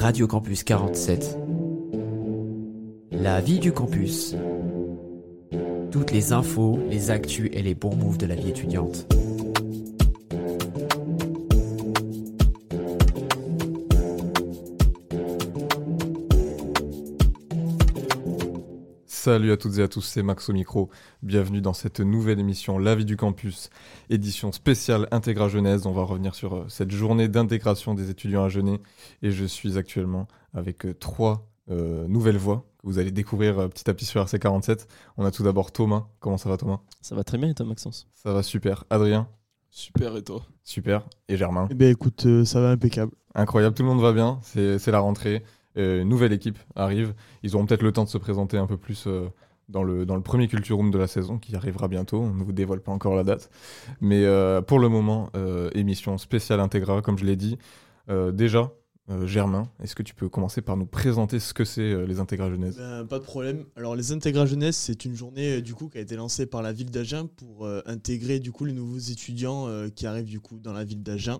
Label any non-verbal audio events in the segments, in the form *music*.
Radio Campus 47. La vie du campus. Toutes les infos, les actus et les bons moves de la vie étudiante. Salut à toutes et à tous, c'est Max au micro. Bienvenue dans cette nouvelle émission La vie du campus, édition spéciale Intégra Genèse. On va revenir sur euh, cette journée d'intégration des étudiants à Genève. Et je suis actuellement avec euh, trois euh, nouvelles voix que vous allez découvrir euh, petit à petit sur RC47. On a tout d'abord Thomas. Comment ça va Thomas? Ça va très bien et toi Maxence? Ça va super. Adrien? Super, et toi? Super. Et Germain? Eh ben écoute, euh, ça va impeccable. Incroyable, tout le monde va bien. C'est la rentrée. Euh, nouvelle équipe arrive. Ils auront peut-être le temps de se présenter un peu plus euh, dans, le, dans le premier Culture Room de la saison qui arrivera bientôt. On ne vous dévoile pas encore la date. Mais euh, pour le moment, émission spéciale Integra, comme je l'ai dit. Déjà, Germain, est-ce que tu peux commencer par nous présenter ce que c'est les Intégra Genèse? Ben, pas de problème. Alors les Intégra Jeunesse, c'est une journée du coup qui a été lancée par la ville d'Agen pour intégrer du coup les nouveaux étudiants qui arrivent du coup dans la ville d'Agen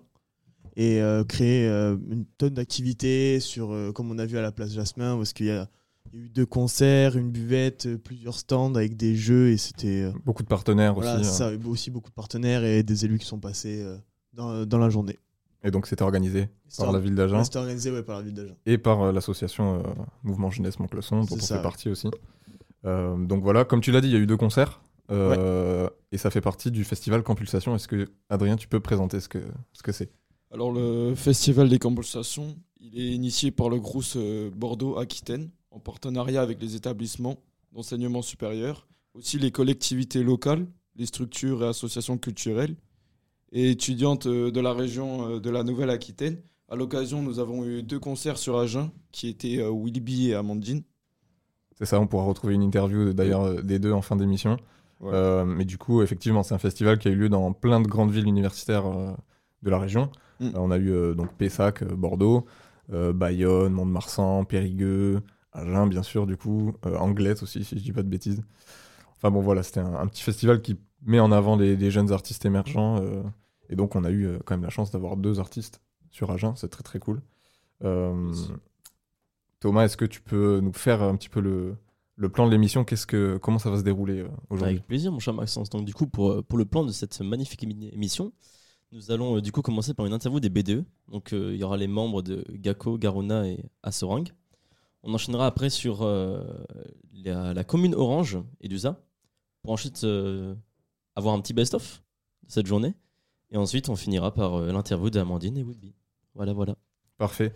et euh, créer euh, une tonne d'activités sur euh, comme on a vu à la place Jasmin parce qu'il y a, il y a eu deux concerts, une buvette, plusieurs stands avec des jeux et c'était Beaucoup de partenaires voilà, aussi. ça, hein. aussi beaucoup de partenaires et des élus qui sont passés dans, dans la journée. Et donc c'était organisé par la ville d'Agen c'était organisé ouais, par la ville d'Agen. et par l'association Mouvement Jeunesse Montclesson, dont on ça, fait ouais. partie aussi. Donc voilà, comme tu l'as dit, il y a eu deux concerts. Et ça fait partie du festival Campulsation. Est-ce que, Adrien, tu peux présenter ce que ce que c'est? Alors, le Festival des Compensations, il est initié par le Crous euh, Bordeaux-Aquitaine, en partenariat avec les établissements d'enseignement supérieur, aussi les collectivités locales, les structures et associations culturelles et étudiantes euh, de la région euh, de la Nouvelle-Aquitaine. À l'occasion, nous avons eu deux concerts sur Agen, qui étaient Wilby et Amandine. C'est ça, on pourra retrouver une interview d'ailleurs des deux en fin d'émission. Ouais. Euh, mais du coup, effectivement, c'est un festival qui a eu lieu dans plein de grandes villes universitaires de la région. Mm. On a eu euh, donc Pessac, euh, Bordeaux, euh, Bayonne, Mont-de-Marsan, Périgueux, Agen, bien sûr, du coup, Anglette aussi, si je dis pas de bêtises. Enfin bon, voilà, c'était un, un petit festival qui met en avant les, les jeunes artistes émergents. et donc, on a eu quand même la chance d'avoir deux artistes sur Agen, c'est très très cool. Euh. Thomas, est-ce que tu peux nous faire un petit peu le, le plan de l'émission? Qu'est-ce que, Comment ça va se dérouler aujourd'hui? Avec plaisir mon cher Maxence. Donc du coup pour, pour le plan de cette magnifique émi- émission, nous allons euh, du coup commencer par une interview des BDE. Donc euh, il y aura les membres de Gako, Garuna et Assorang. On enchaînera après sur euh, la, commune Orange et d'USA pour ensuite avoir un petit best-of de cette journée. Et ensuite on finira par l'interview d'Amandine et Woodby. Voilà voilà. Parfait.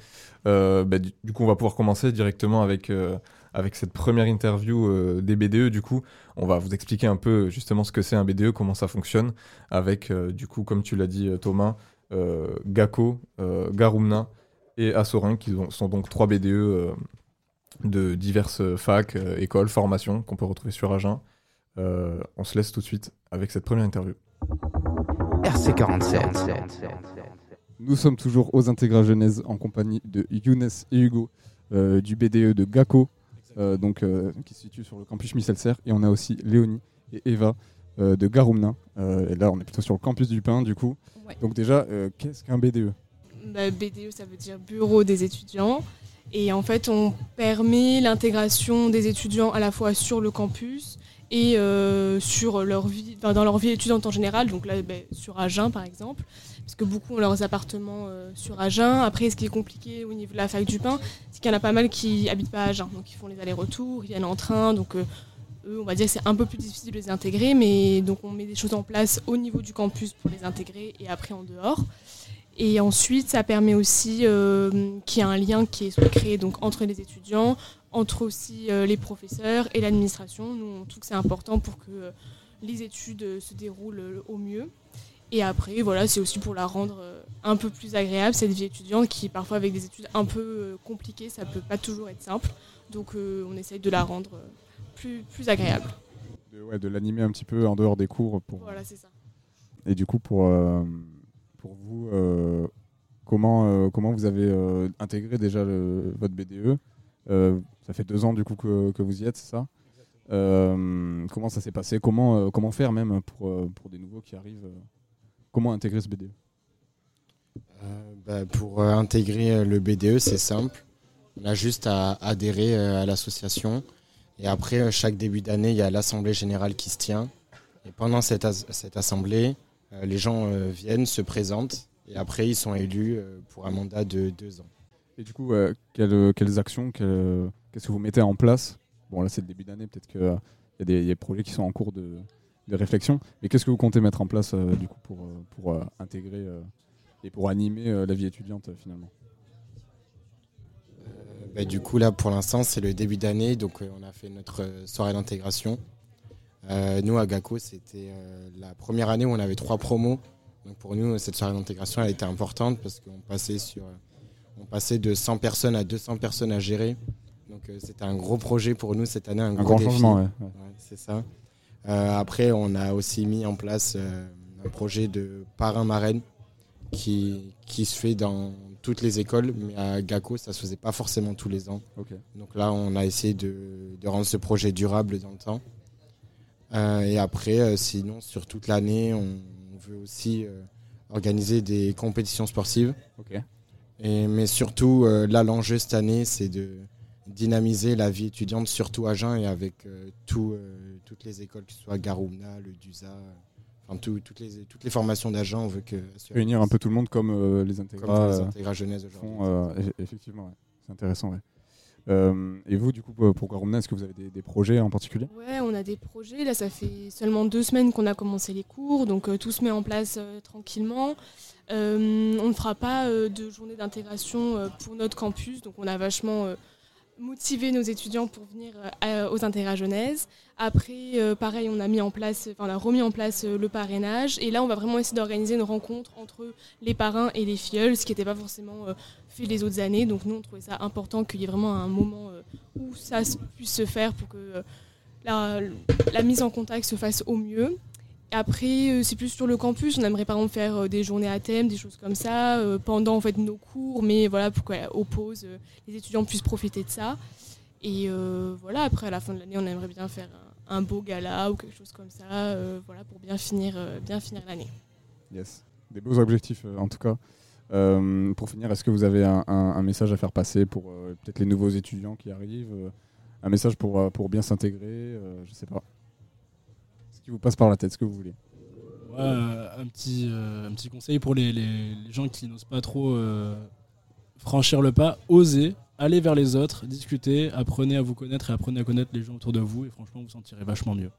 Euh, bah, du, coup, on va pouvoir commencer directement avec, euh, avec cette première interview euh, des BDE. Du coup, on va vous expliquer un peu justement ce que c'est un BDE, comment ça fonctionne, avec, du coup, comme tu l'as dit, Thomas, Gako, Garumna et Assorin, qui ont- sont donc trois BDE de diverses facs, écoles, formations qu'on peut retrouver sur Agen. On se laisse tout de suite avec cette première interview. RC47. Nous sommes toujours aux Intégra Genèse en compagnie de Younes et Hugo euh, du BDE de GACO, euh, donc, euh, qui se situe sur le campus Michelser. Et on a aussi Léonie et Eva de Garumna. Euh, et là, on est plutôt sur le campus du Pin, du coup. Ouais. Donc déjà, qu'est-ce qu'un BDE Bah, BDE, ça veut dire Bureau des étudiants. Et en fait, on permet l'intégration des étudiants à la fois sur le campus et euh, sur leur vie, dans leur vie étudiante en général. Donc là, bah, sur Agen, par exemple, parce que beaucoup ont leurs appartements euh, sur Agen. Après, ce qui est compliqué au niveau de la fac du Pin, c'est qu'il y en a pas mal qui habitent pas à Agen. Donc ils font les allers-retours, ils viennent en train. Donc euh, eux, on va dire que c'est un peu plus difficile de les intégrer. Mais donc on met des choses en place au niveau du campus pour les intégrer et après en dehors. Et ensuite, ça permet aussi qu'il y ait un lien qui soit créé donc, entre les étudiants, entre aussi euh, les professeurs et l'administration. Nous, on trouve que c'est important pour que euh, les études euh, se déroulent au mieux. Et après, voilà, c'est aussi pour la rendre un peu plus agréable, cette vie étudiante qui, parfois, avec des études un peu compliquées, ça peut pas toujours être simple. Donc, on essaye de la rendre plus, plus agréable. de, ouais, de l'animer un petit peu en dehors des cours. Pour... Voilà, c'est ça. Et du coup, pour, euh, pour vous, euh, comment, euh, comment vous avez intégré déjà le- votre BDE Ça fait deux ans du coup que, vous y êtes, c'est ça? Euh, Comment ça s'est passé? Comment, euh, comment faire même pour, euh, pour des nouveaux qui arrivent euh, Comment intégrer ce BDE Euh, bah, pour euh, intégrer euh, le BDE, c'est simple. On a juste à adhérer euh, à l'association. Et après, euh, chaque début d'année, il y a l'assemblée générale qui se tient. Et pendant cette, cette assemblée, euh, les gens euh, viennent, se présentent. Et après, ils sont élus euh, pour un mandat de deux ans. Et du coup, euh, quelles, actions, quelles- qu'est-ce que vous mettez en place? Bon, là, c'est le début d'année, peut-être qu'il y, a des- il y a des projets qui sont en cours de, réflexion. Mais qu'est-ce que vous comptez mettre en place, euh, du coup, pour, euh, euh, intégrer euh, et pour animer euh, la vie étudiante, euh, finalement? Euh, bah, du coup, là, pour l'instant, c'est le début d'année. Donc, euh, on a fait notre euh, soirée d'intégration. Euh, nous, à GACO, c'était euh, la première année où on avait trois promos. Donc, pour nous, cette soirée d'intégration, elle était importante parce qu'on passait, sur, euh, on passait de 100 personnes à 200 personnes à gérer. Donc, euh, c'était un gros projet pour nous cette année, un, Un gros grand défi. changement, ouais. ouais. C'est ça. Euh, après, on a aussi mis en place euh, un projet de parrain-marraine qui, qui se fait dans toutes les écoles, mais à GACO, ça se faisait pas forcément tous les ans. Donc là, on a essayé de, de rendre ce projet durable dans le temps. Et après, sinon, sur toute l'année, on, on veut aussi organiser des compétitions sportives. Ok. Et, mais surtout, euh, là, l'enjeu cette année, c'est de dynamiser la vie étudiante, surtout à Jeun et avec euh, tout, euh, toutes les écoles, que ce soit Garoumna, le DUSA, euh, enfin tout- toutes, les, toutes les formations d'agents, on veut que Réunir un peu tout le monde comme euh, les intégrats euh, jeunesse aujourd'hui. euh, effectivement, ouais. c'est intéressant. ouais. Euh, et vous, du coup, pour Garumna, est-ce que vous avez des, des projets en particulier? Ouais, on a des projets. Là, ça fait seulement deux semaines qu'on a commencé les cours, donc euh, tout se met en place euh, tranquillement. Euh, on ne fera pas euh, de journée d'intégration euh, pour notre campus, donc on a vachement motivé nos étudiants pour venir aux intégrats jeunesse. Après, pareil, on a mis en place, on a remis en place le parrainage, et là, on va vraiment essayer d'organiser une rencontre entre les parrains et les filleuls, ce qui n'était pas forcément fait les autres années. Donc nous, on trouvait ça important qu'il y ait vraiment un moment où ça se- puisse se faire pour que la mise en contact se fasse au mieux. Après, euh, c'est plus sur le campus. On aimerait par exemple faire euh, des journées à thème, des choses comme ça, euh, pendant en fait nos cours, mais voilà, pour qu'aux pauses, les étudiants puissent profiter de ça. Et voilà, après, à la fin de l'année, on aimerait bien faire un, beau gala ou quelque chose comme ça, voilà, pour bien finir, bien finir l'année. Yes. Des beaux objectifs, en tout cas. Pour finir, est-ce que vous avez un, message à faire passer pour peut-être les nouveaux étudiants qui arrivent Un message pour, pour bien s'intégrer Je sais pas. Qui vous passe par la tête, ce que vous voulez. Ouais, euh, un, petit, euh, un petit conseil pour les, les- les gens qui n'osent pas trop euh, franchir le pas, osez, allez vers les autres, discutez, apprenez à vous connaître et apprenez à connaître les gens autour de vous et franchement vous sentirez vachement mieux.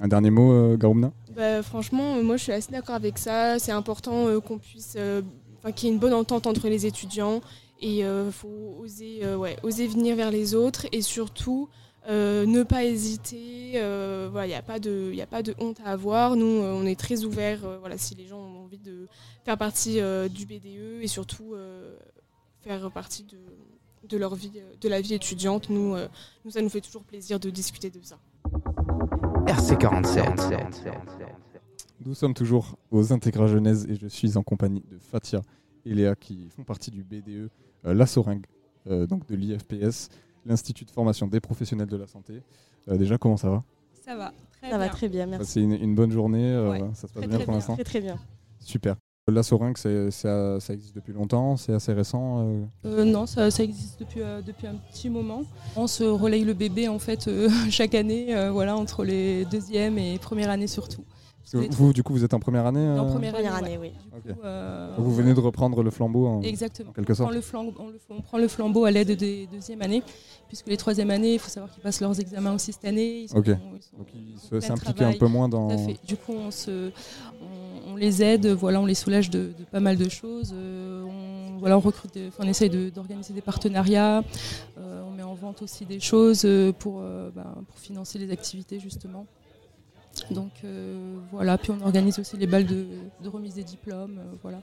Un dernier mot, euh, Garumna Bah, franchement, moi je suis assez d'accord avec ça. C'est important euh, qu'on puisse, euh, qu'il y ait une bonne entente entre les étudiants et il faut oser, euh, ouais, oser venir vers les autres et surtout euh, ne pas hésiter. euh, voilà, il n'y a pas de, il a pas de honte à avoir. Nous, euh, on est très ouverts. euh, voilà, si les gens ont envie de faire partie euh, du BDE et surtout euh, faire partie de, de leur vie, de la vie étudiante, nous, euh, nous, ça nous fait toujours plaisir de discuter de ça. RC47. Nous sommes toujours aux Intégrats Genèse et je suis en compagnie de Fatia et Léa qui font partie du BDE euh, La Soringue, euh, donc de l'IFPS, l'Institut de formation des professionnels de la santé. Euh, déjà, comment ça va? Ça va, très Ça va bien. très bien, merci. C'est une, une bonne journée, euh, Ouais, ça se passe très, bien très pour l'instant? Très très bien. Super. La Soringue, euh, ça existe depuis longtemps, c'est assez récent. euh, Euh, non, ça, ça existe depuis, euh, depuis un petit moment. On se relaye le bébé en fait euh, *laughs* chaque année, euh, voilà, entre les deuxième et première année surtout. Parce que Les vous, du coup, vous êtes en première année En euh, première, Première année, année, ouais. oui. Du coup, euh, Vous venez de reprendre le flambeau en, Exactement. en quelque on, prend sorte. le flambeau, on, le- on prend le flambeau à l'aide des deuxièmes années, puisque les troisième années, il faut savoir qu'ils passent leurs examens aussi cette année. Ils sont- ils sont Donc ils s'impliquent un peu moins Tout dans. à fait. Du coup, on, se, on, on les aide, voilà, on les soulage de, de pas mal de choses. Euh, on, voilà, on recrute, des- enfin, on essaye de- d'organiser des partenariats. Euh, on met en vente aussi des choses pour, ben, pour financer les activités justement. Donc euh, voilà, puis on organise aussi les balles de, de remise des diplômes, euh, voilà.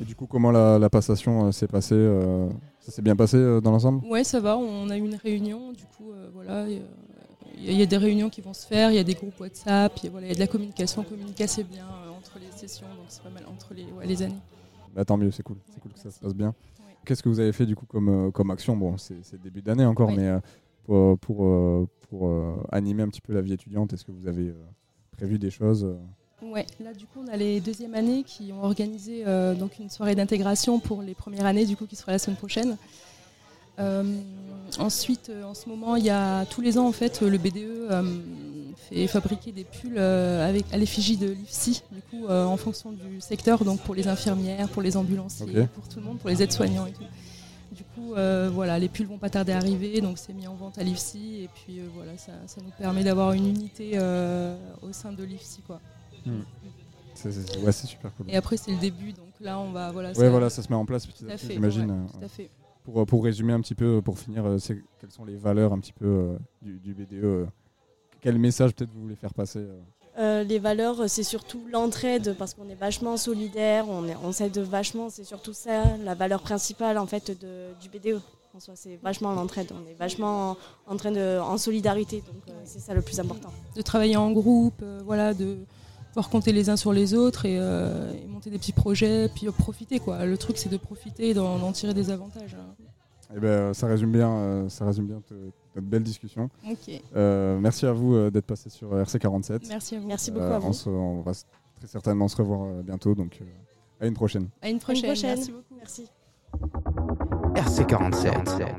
Et du coup, comment la, la passation euh, s'est passée euh, Ça s'est bien passé euh, dans l'ensemble? Ouais, ça va. On a eu une réunion. Du coup, voilà, il y a- y, des réunions qui vont se faire. Il y a des groupes WhatsApp. Il y a, voilà, il y a de la communication. Communiquer assez bien entre les sessions, donc c'est pas mal entre les, ouais, les années. Bah, tant mieux, c'est cool. C'est cool que ça se passe bien. Ouais. Qu'est-ce que vous avez fait du coup comme, comme action? Bon, c'est début d'année encore, Oui. mais pour, pour, euh, pour, euh, animer un petit peu la vie étudiante, est-ce que vous avez euh, prévu des choses euh? Ouais, là du coup on a les deuxièmes années qui ont organisé euh, donc une soirée d'intégration pour les premières années du coup qui sera la semaine prochaine. Euh, ensuite, euh, en ce moment, il y a tous les ans en fait le BDE euh, fait fabriquer des pulls euh, avec à l'effigie de l'IFSI du coup euh, en fonction du secteur donc pour les infirmières, pour les ambulanciers, pour tout le monde, pour les aides-soignants et tout. Du coup, euh, voilà, les pulls vont pas tarder à arriver, donc c'est mis en vente à l'IFSI et puis euh, voilà, ça, ça nous permet d'avoir une unité euh, au sein de l'IFSI quoi. C'est c'est- ouais, c'est super cool. Et après c'est le début, donc là on va voilà. Ouais, ça- voilà, ça se met en place petit à petit, j'imagine. ouais, tout à fait. Pour, pour résumer un petit peu, pour finir, c'est- quelles sont les valeurs un petit peu du, du BDE Quel message peut-être vous voulez faire passer euh Euh, les valeurs, c'est surtout l'entraide parce qu'on est vachement solidaire, on, est- on s'aide vachement, c'est surtout ça la valeur principale en fait de, du BDE. En soi, c'est vachement l'entraide, on est vachement en, en train de, en solidarité, donc euh, c'est ça le plus important. de travailler en groupe, euh, voilà, de pouvoir compter les uns sur les autres et, euh, et monter des petits projets, puis euh, profiter quoi. Le truc c'est de profiter et d'en tirer des avantages. hein. Eh ben, euh, ça résume bien, euh, ça résume bien notre belle discussion. Euh, merci à vous euh, d'être passé sur RC47. Merci à vous. Merci beaucoup Euh, à vous. On, se- on va très certainement se revoir euh, bientôt, donc euh, à une prochaine. À une prochaine. prochaine. Merci beaucoup. Merci. RC47.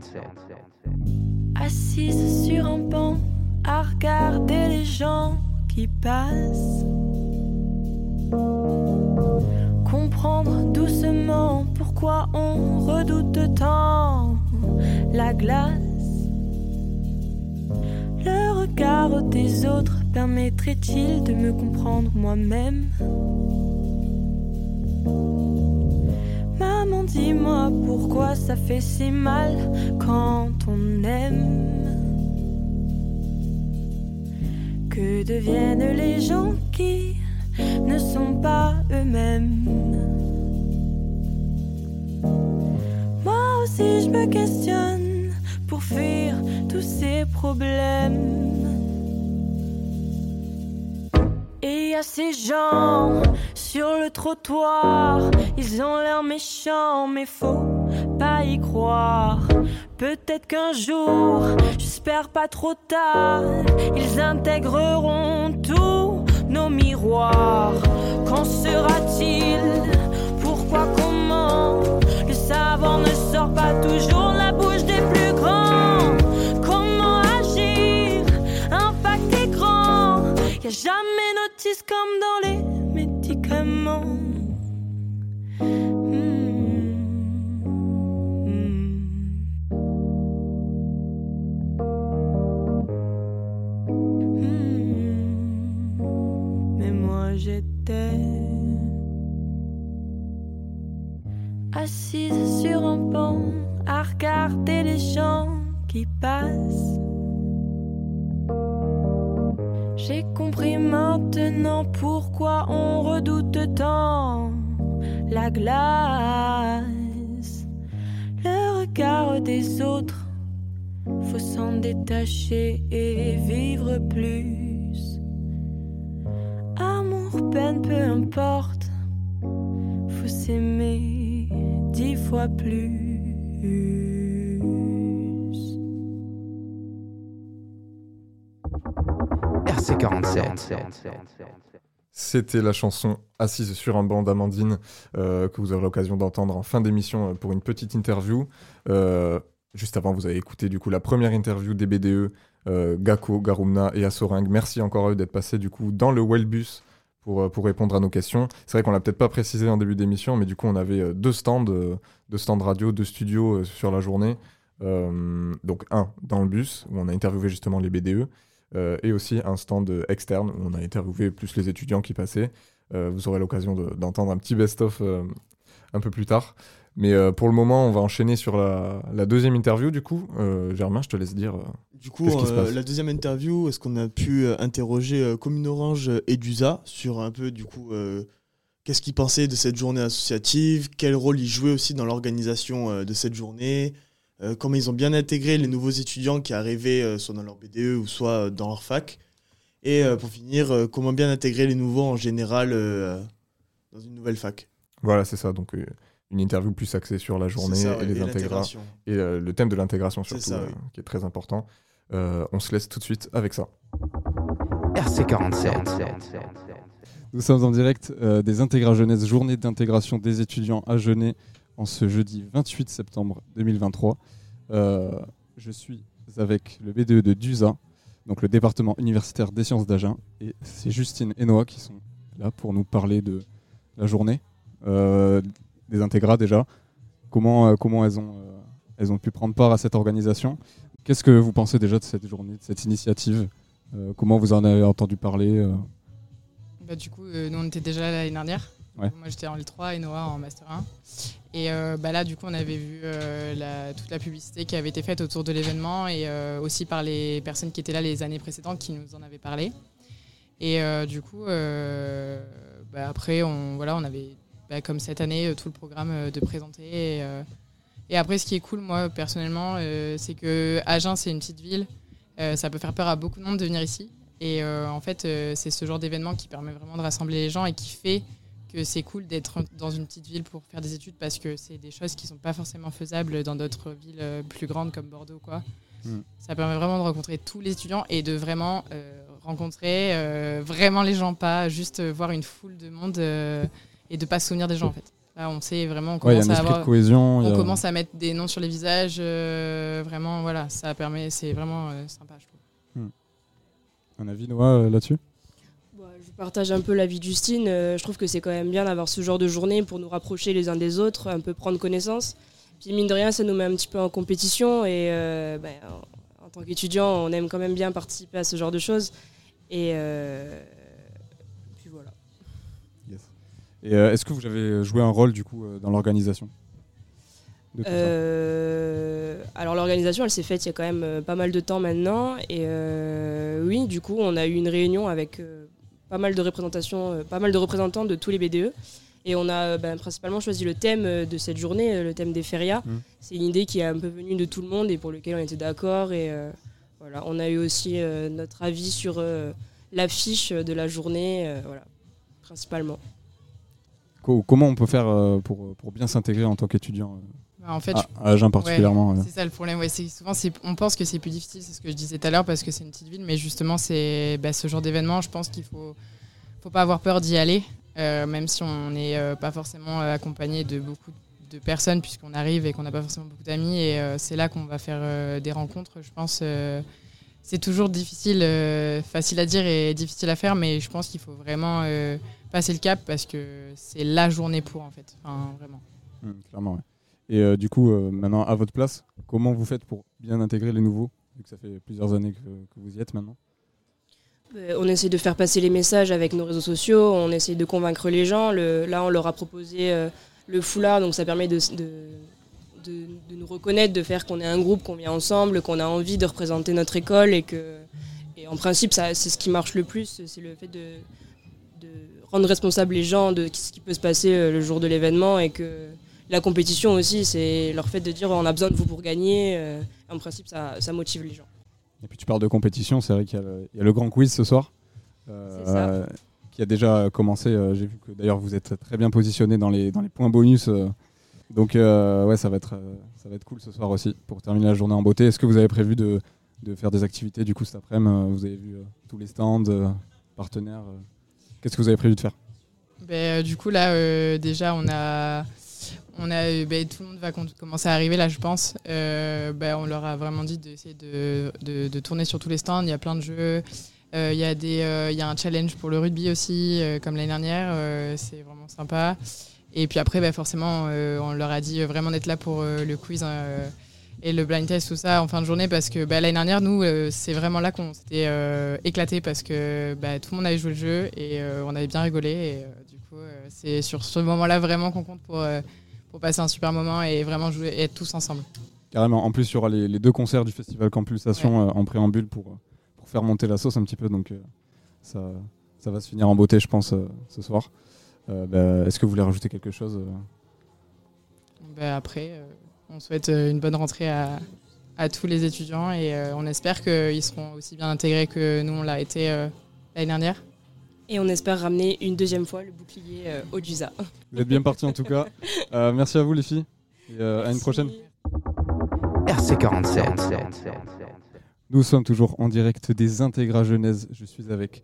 Assise sur un banc à regarder les gens qui passent. Comprendre doucement pourquoi on redoute tant la glace. Le regard des autres permettrait-il de me comprendre moi-même? Maman, dis-moi pourquoi ça fait si mal quand on aime. Que deviennent les gens qui ne sont pas eux-mêmes? Moi aussi je me questionne pour fuir tous ces Et a ces gens sur le trottoir, ils ont l'air méchants, mais faut pas y croire. Peut-être qu'un jour, j'espère pas trop tard, ils intégreront tous nos miroirs. Qu'en sera-t-il? Pourquoi, comment? Le savant ne sort pas toujours la jamais notice comme dans les médicaments. Mais moi j'étais assise sur un banc à regarder les gens qui passent. J'ai compris maintenant pourquoi on redoute tant la glace. Le regard des autres, faut s'en détacher et vivre plus. Amour, peine, peu importe, faut s'aimer dix fois plus. RC47. C'était la chanson Assise sur un banc d'Amandine euh, que vous aurez l'occasion d'entendre en fin d'émission euh, pour une petite interview. Euh, juste avant, vous avez écouté du coup la première interview des BDE, Gako, Garumna et Assoring. Merci encore à eux d'être passés du coup dans le Wellbus pour, répondre à nos questions. C'est vrai qu'on l'a peut-être pas précisé en début d'émission, mais du coup on avait deux stands, deux stands radio, deux studios sur la journée. Donc un dans le bus où on a interviewé justement les BDE. Euh, et aussi un stand externe où on a interviewé plus les étudiants qui passaient. Euh, vous aurez l'occasion de- d'entendre un petit best-of euh, un peu plus tard. Mais euh, pour le moment, on va enchaîner sur la, la deuxième interview. Du coup, Euh, Germain, je te laisse dire. euh, Du coup, Qu'est-ce qui se passe? la deuxième interview, est-ce qu'on a pu interroger Commune Orange et DUSA sur un peu, du coup, qu'est-ce qu'ils pensaient de cette journée associative, quel rôle ils jouaient aussi dans l'organisation de cette journée, euh, comment ils ont bien intégré les nouveaux étudiants qui arrivaient euh, soit dans leur BDE ou soit euh, dans leur fac, et euh, pour finir, euh, comment bien intégrer les nouveaux en général euh, dans une nouvelle fac. Voilà, c'est ça. Donc, euh, une interview plus axée sur la journée ça, et les et intégra- l'intégration. Et euh, le thème de l'intégration, C'est surtout, ça, euh, oui. qui est très important. Euh, on se laisse tout de suite avec ça. RC47. Nous sommes en direct euh, des Intégra Jeunesse, journée d'intégration des étudiants à Genève en ce jeudi 28 septembre 2023. Euh, je suis avec le BDE de DUSA, donc le département universitaire des sciences d'Agen, et c'est Justine et Noah qui sont là pour nous parler de la journée, euh, des Intégras déjà, comment, euh, comment elles, ont, elles ont pu prendre part à cette organisation? Qu'est-ce que vous pensez déjà de cette journée, de cette initiative? Comment vous en avez entendu parler Bah, du coup, nous, on était déjà l'année dernière. Ouais. Moi, j'étais en L3 et Noah en Master 1. Et euh, bah, là, du coup, on avait vu euh, toute la publicité qui avait été faite autour de l'événement et euh, aussi par les personnes qui étaient là les années précédentes qui nous en avaient parlé. Et du coup, bah, après, on, voilà, on avait, bah, comme cette année, tout le programme de présenter. Et, et après, ce qui est cool, moi, personnellement, c'est que Agen, c'est une petite ville. Ça peut faire peur à beaucoup de monde de venir ici. Et en fait, c'est ce genre d'événement qui permet vraiment de rassembler les gens et qui fait que c'est cool d'être dans une petite ville pour faire des études parce que c'est des choses qui sont pas forcément faisables dans d'autres villes euh, plus grandes comme Bordeaux. Quoi. Mm. Ça permet vraiment de rencontrer tous les étudiants et de vraiment euh, rencontrer euh, vraiment les gens, pas juste voir une foule de monde euh, et de pas se souvenir des gens en fait. Là, on sait vraiment, on commence à avoir, cohésion, on a- commence à mettre des noms sur les visages. vraiment, voilà, ça permet, c'est vraiment sympa, je trouve. Un avis, Noah, là-dessus? Partage un peu l'avis de Justine. Euh, je trouve que c'est quand même bien d'avoir ce genre de journée pour nous rapprocher les uns des autres, un peu prendre connaissance. Puis mine de rien, ça nous met un petit peu en compétition et euh, ben, en, en tant qu'étudiant, on aime quand même bien participer à ce genre de choses. Et euh, puis voilà. Et euh, est-ce que vous avez joué un rôle du coup dans l'organisation Euh, alors l'organisation, elle s'est faite il y a quand même pas mal de temps maintenant. Et euh, oui, du coup, on a eu une réunion avec pas mal de représentations, euh, pas mal de représentants de tous les BDE. Et on a euh, ben, principalement choisi le thème euh, de cette journée, le thème des férias. Mhm. C'est une idée qui est un peu venue de tout le monde et pour lequel on était d'accord. Et euh, voilà, on a eu aussi euh, notre avis sur euh, l'affiche de la journée, voilà, principalement. Co- Comment on peut faire pour, pour bien s'intégrer en tant qu'étudiant Bah, en fait, à, je- à Agen particulièrement Ouais, euh. C'est ça le problème. Ouais, souvent, on pense que c'est plus difficile, c'est ce que je disais tout à l'heure, parce que c'est une petite ville, mais justement, c'est bah, ce genre d'événement. Je pense qu'il faut, faut pas avoir peur d'y aller, euh, même si on n'est euh, pas forcément euh, accompagné de beaucoup de personnes, puisqu'on arrive et qu'on n'a pas forcément beaucoup d'amis. Et euh, c'est là qu'on va faire des rencontres. Je pense. c'est toujours difficile, facile à dire et difficile à faire, mais je pense qu'il faut vraiment passer le cap parce que c'est la journée pour en fait. Enfin, vraiment. Hmm, clairement, ouais. Et euh, du coup, euh, maintenant, à votre place, comment vous faites pour bien intégrer les nouveaux, vu que ça fait plusieurs années que, vous y êtes maintenant? Euh, On essaie de faire passer les messages avec nos réseaux sociaux, on essaie de convaincre les gens. Là, on leur a proposé euh, le foulard, donc ça permet de, de, nous reconnaître, de faire qu'on est un groupe, qu'on vient ensemble, qu'on a envie de représenter notre école et que, et en principe, c'est ce qui marche le plus, c'est le fait de, rendre responsables les gens de ce qui peut se passer le jour de l'événement et que la compétition aussi, c'est leur fait de dire on a besoin de vous pour gagner. euh, en principe, ça, ça motive les gens. Et puis tu parles de compétition, c'est vrai qu'il y, a le- il y a le grand quiz ce soir, euh, qui a déjà commencé. euh, J'ai vu que d'ailleurs vous êtes très bien positionné dans les, dans les points bonus. donc euh, ouais, ça va, être, ça va être cool ce soir aussi pour terminer la journée en beauté. Est-ce que vous avez prévu de, de faire des activités du coup cet après-midi Vous avez vu tous les stands, partenaires. Qu'est-ce que vous avez prévu de faire? Ben, du coup, là, euh, déjà, on a, on a, euh, ben, tout le monde va com- commencer à arriver, là, je pense. Euh, ben, on leur a vraiment dit d'essayer de, de, de tourner sur tous les stands. Il y a plein de jeux. Euh, Il y, a un challenge pour le rugby aussi, comme l'année dernière. C'est vraiment sympa. Et puis après, ben, forcément, on leur a dit vraiment d'être là pour le quiz et le blind test, tout ça, en fin de journée, parce que l'année dernière, nous, c'est vraiment là qu'on s'était éclaté parce que tout le monde avait joué le jeu et on avait bien rigolé. Coup, euh, c'est sur ce moment-là vraiment qu'on compte pour, euh, pour passer un super moment et vraiment jouer et être tous ensemble. Carrément. En plus, il y aura les, les deux concerts du festival Campulsation euh, en préambule pour, pour faire monter la sauce un petit peu. Donc, ça, ça va se finir en beauté, je pense, ce soir. Bah, Est-ce que vous voulez rajouter quelque chose Ben, après, on souhaite une bonne rentrée à, à tous les étudiants et euh, on espère qu'ils seront aussi bien intégrés que nous, on l'a été euh, l'année dernière. Et on espère ramener une deuxième fois le bouclier euh, au JUSA. Vous êtes bien partis en tout cas. *laughs* Euh, merci à vous, les filles. Et euh, à une prochaine. RC47. Nous sommes toujours en direct des Intégra Genèse. Je suis avec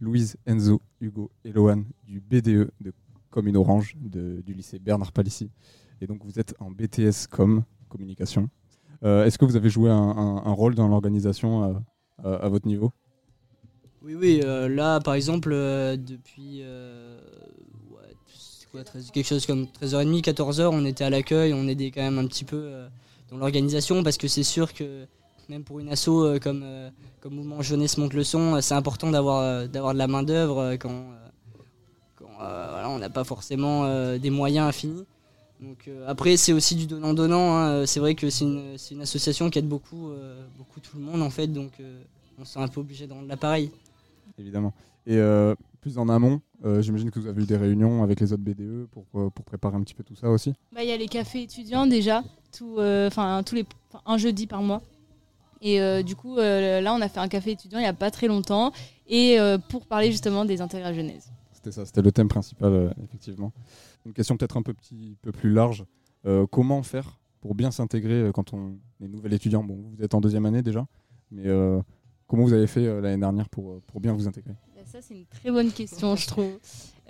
Louise, Enzo, Hugo et Lohan du BDE de Comme une Orange de- du lycée Bernard Palissy. Et donc vous êtes en BTS Com, communication. Euh, Est-ce que vous avez joué un, un- un rôle dans l'organisation euh, à, à votre niveau? Oui, oui, euh, là par exemple, euh, depuis euh, ouais, c'est quoi, 13 quelque chose comme 13h30, 14h, on était à l'accueil, on aidait quand même un petit peu dans l'organisation parce que c'est sûr que même pour une asso comme, comme Mouvement Jeunesse Monte le Son, c'est important d'avoir de la main-d'œuvre quand, on n'a pas forcément des moyens infinis. Donc, après, c'est aussi du donnant-donnant. hein. C'est vrai que c'est une, association qui aide beaucoup, beaucoup tout le monde en fait, donc on s'est un peu obligé de rendre l'appareil. Évidemment. Et euh, plus en amont, euh, j'imagine que vous avez eu des réunions avec les autres BDE pour, euh, pour préparer un petit peu tout ça aussi Bah, Il y a les cafés étudiants déjà, tout, tous les, un jeudi par mois. Et euh, du coup, euh, là, on a fait un café étudiant il n'y a pas très longtemps, et euh, pour parler justement des intégral jeunesse. C'était ça, c'était le thème principal, effectivement. Une question peut-être un peu, petit, peu plus large. Comment faire pour bien s'intégrer quand on est nouvel étudiant? Bon, vous êtes en deuxième année déjà, mais comment vous avez fait euh, l'année dernière pour, euh, pour bien vous intégrer? Bah, Ça, c'est une très bonne question, je trouve.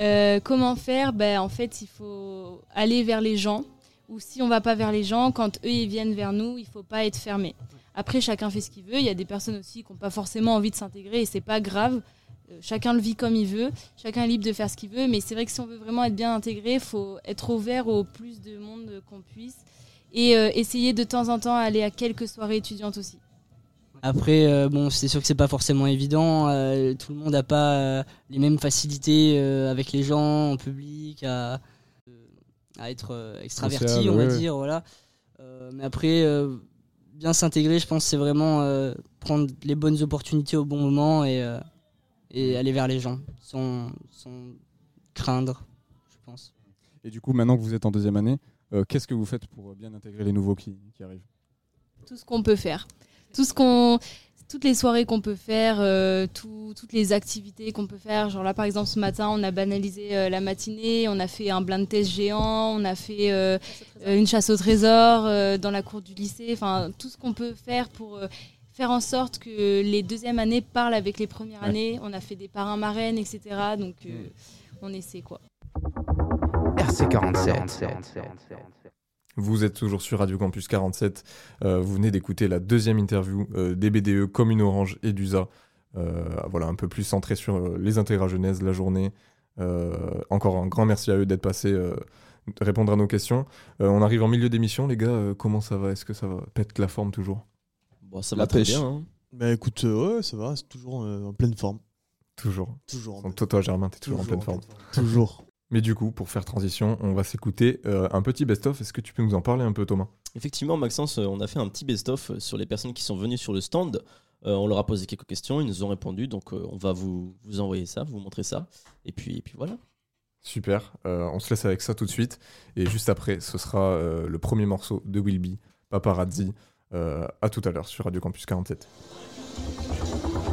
Euh, comment faire? Ben, En fait, il faut aller vers les gens. Ou si on va pas vers les gens, quand eux ils viennent vers nous, il faut pas être fermé. Après, chacun fait ce qu'il veut. Il y a des personnes aussi qui n'ont pas forcément envie de s'intégrer et c'est pas grave. Chacun le vit comme il veut. Chacun est libre de faire ce qu'il veut. Mais c'est vrai que si on veut vraiment être bien intégré, il faut être ouvert au plus de monde qu'on puisse et essayer de temps en temps aller à quelques soirées étudiantes aussi. Après, euh, bon, c'est sûr que c'est pas forcément évident. euh, tout le monde n'a pas euh, les mêmes facilités euh, avec les gens en public, à, euh, à être euh, extraverti, on va ouais, dire, voilà. Euh, mais après, euh, bien s'intégrer, je pense, c'est vraiment euh, prendre les bonnes opportunités au bon moment et, euh, et aller vers les gens, sans, sans craindre, je pense. Et du coup, maintenant que vous êtes en deuxième année, euh, qu'est-ce que vous faites pour bien intégrer les nouveaux qui, qui arrivent? Tout ce qu'on peut faire. Tout ce qu'on, toutes les soirées qu'on peut faire, euh, tout- toutes les activités qu'on peut faire. Genre là, par exemple, ce matin, on a banalisé euh, la matinée, on a fait un blind test géant, on a fait euh, une chasse au trésor euh, dans la cour du lycée. Enfin, tout ce qu'on peut faire pour euh, faire en sorte que les deuxièmes années parlent avec les premières Ouais. années. On a fait des parrains marraines, etc. Donc, euh, on essaie quoi. RC47. Vous êtes toujours sur Radio Campus 47. Euh, vous venez d'écouter la deuxième interview euh, des BDE Commune Orange et d'USA. Euh, voilà, un peu plus centré sur euh, les intégrats jeunesse, la journée. Euh, encore un grand merci à eux d'être passés, euh, répondre à nos questions. Euh, on arrive en milieu d'émission, les gars. euh, comment ça va? Est-ce que ça va? Pète la forme toujours? Bon, ça La va très pêche. bien. hein. Bah écoute, euh, ouais, ça va, c'est toujours euh, en pleine forme. Toujours. Toujours. en Donc, toi, toi, Germain, t'es toujours, en pleine Toujours forme. en pleine forme. Toujours. Mais du coup, pour faire transition, on va s'écouter euh, un petit best-of. Est-ce que tu peux nous en parler un peu, Thomas? Effectivement, Maxence, euh, on a fait un petit best-of euh, sur les personnes qui sont venues sur le stand. Euh, on leur a posé quelques questions, ils nous ont répondu, donc euh, on va vous, vous envoyer ça, vous montrer ça. Et puis, et puis voilà. Super, Euh, on se laisse avec ça tout de suite. Et juste après, ce sera euh, le premier morceau de Will Be, Paparazzi. Euh, à tout à l'heure sur Radio Campus 47.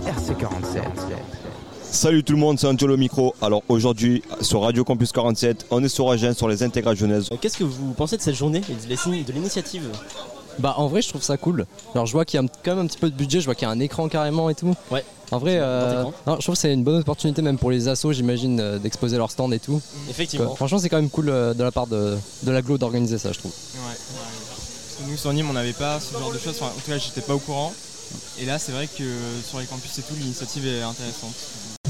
RC47. Salut tout le monde, c'est Angelo Micro. Alors aujourd'hui, sur Radio Campus 47, on est sur Agen sur les intégrales jeunesse. Euh, Qu'est-ce que vous pensez de cette journée et de l'in- de l'initiative? Bah en vrai je trouve ça cool. Alors je vois qu'il y a quand même un petit peu de budget, je vois qu'il y a un écran carrément et tout. Ouais. En vrai, euh, non, je trouve que c'est une bonne opportunité même pour les assos, j'imagine, euh, d'exposer leur stand et tout. Effectivement. Franchement c'est quand même cool euh, de la part de, de l'aglo d'organiser ça je trouve. Ouais, ouais. Parce que nous sur Nîmes on n'avait pas ce genre de choses, enfin, en tout cas j'étais pas au courant. Et là c'est vrai que sur les campus et tout l'initiative est intéressante.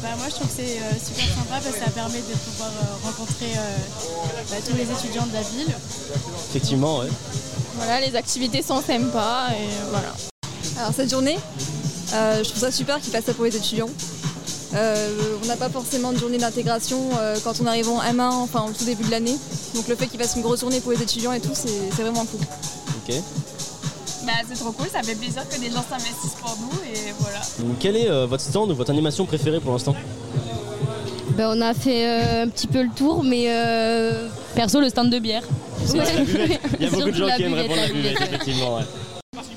Bah, moi je trouve que c'est euh, super sympa parce que ça permet de pouvoir euh, rencontrer euh, bah, tous les étudiants de la ville. Effectivement, ouais. Voilà, les activités sont sympas et voilà. Alors cette journée, euh, je trouve ça super qu'ils fassent ça pour les étudiants. Euh, on n'a pas forcément de journée d'intégration euh, quand on arrive en M1, enfin au tout début de l'année. Donc le fait qu'ils fassent une grosse journée pour les étudiants et tout, c'est c'est vraiment cool. Ok. Bah c'est trop cool, ça fait plaisir que des gens s'investissent pour nous et voilà. Quel est euh, votre stand ou votre animation préférée pour l'instant? Ben, on a fait euh, un petit peu le tour, mais euh, perso le stand de bière. Ouais. Il y a beaucoup de gens qui aiment répondre à la buvette, effectivement, ouais.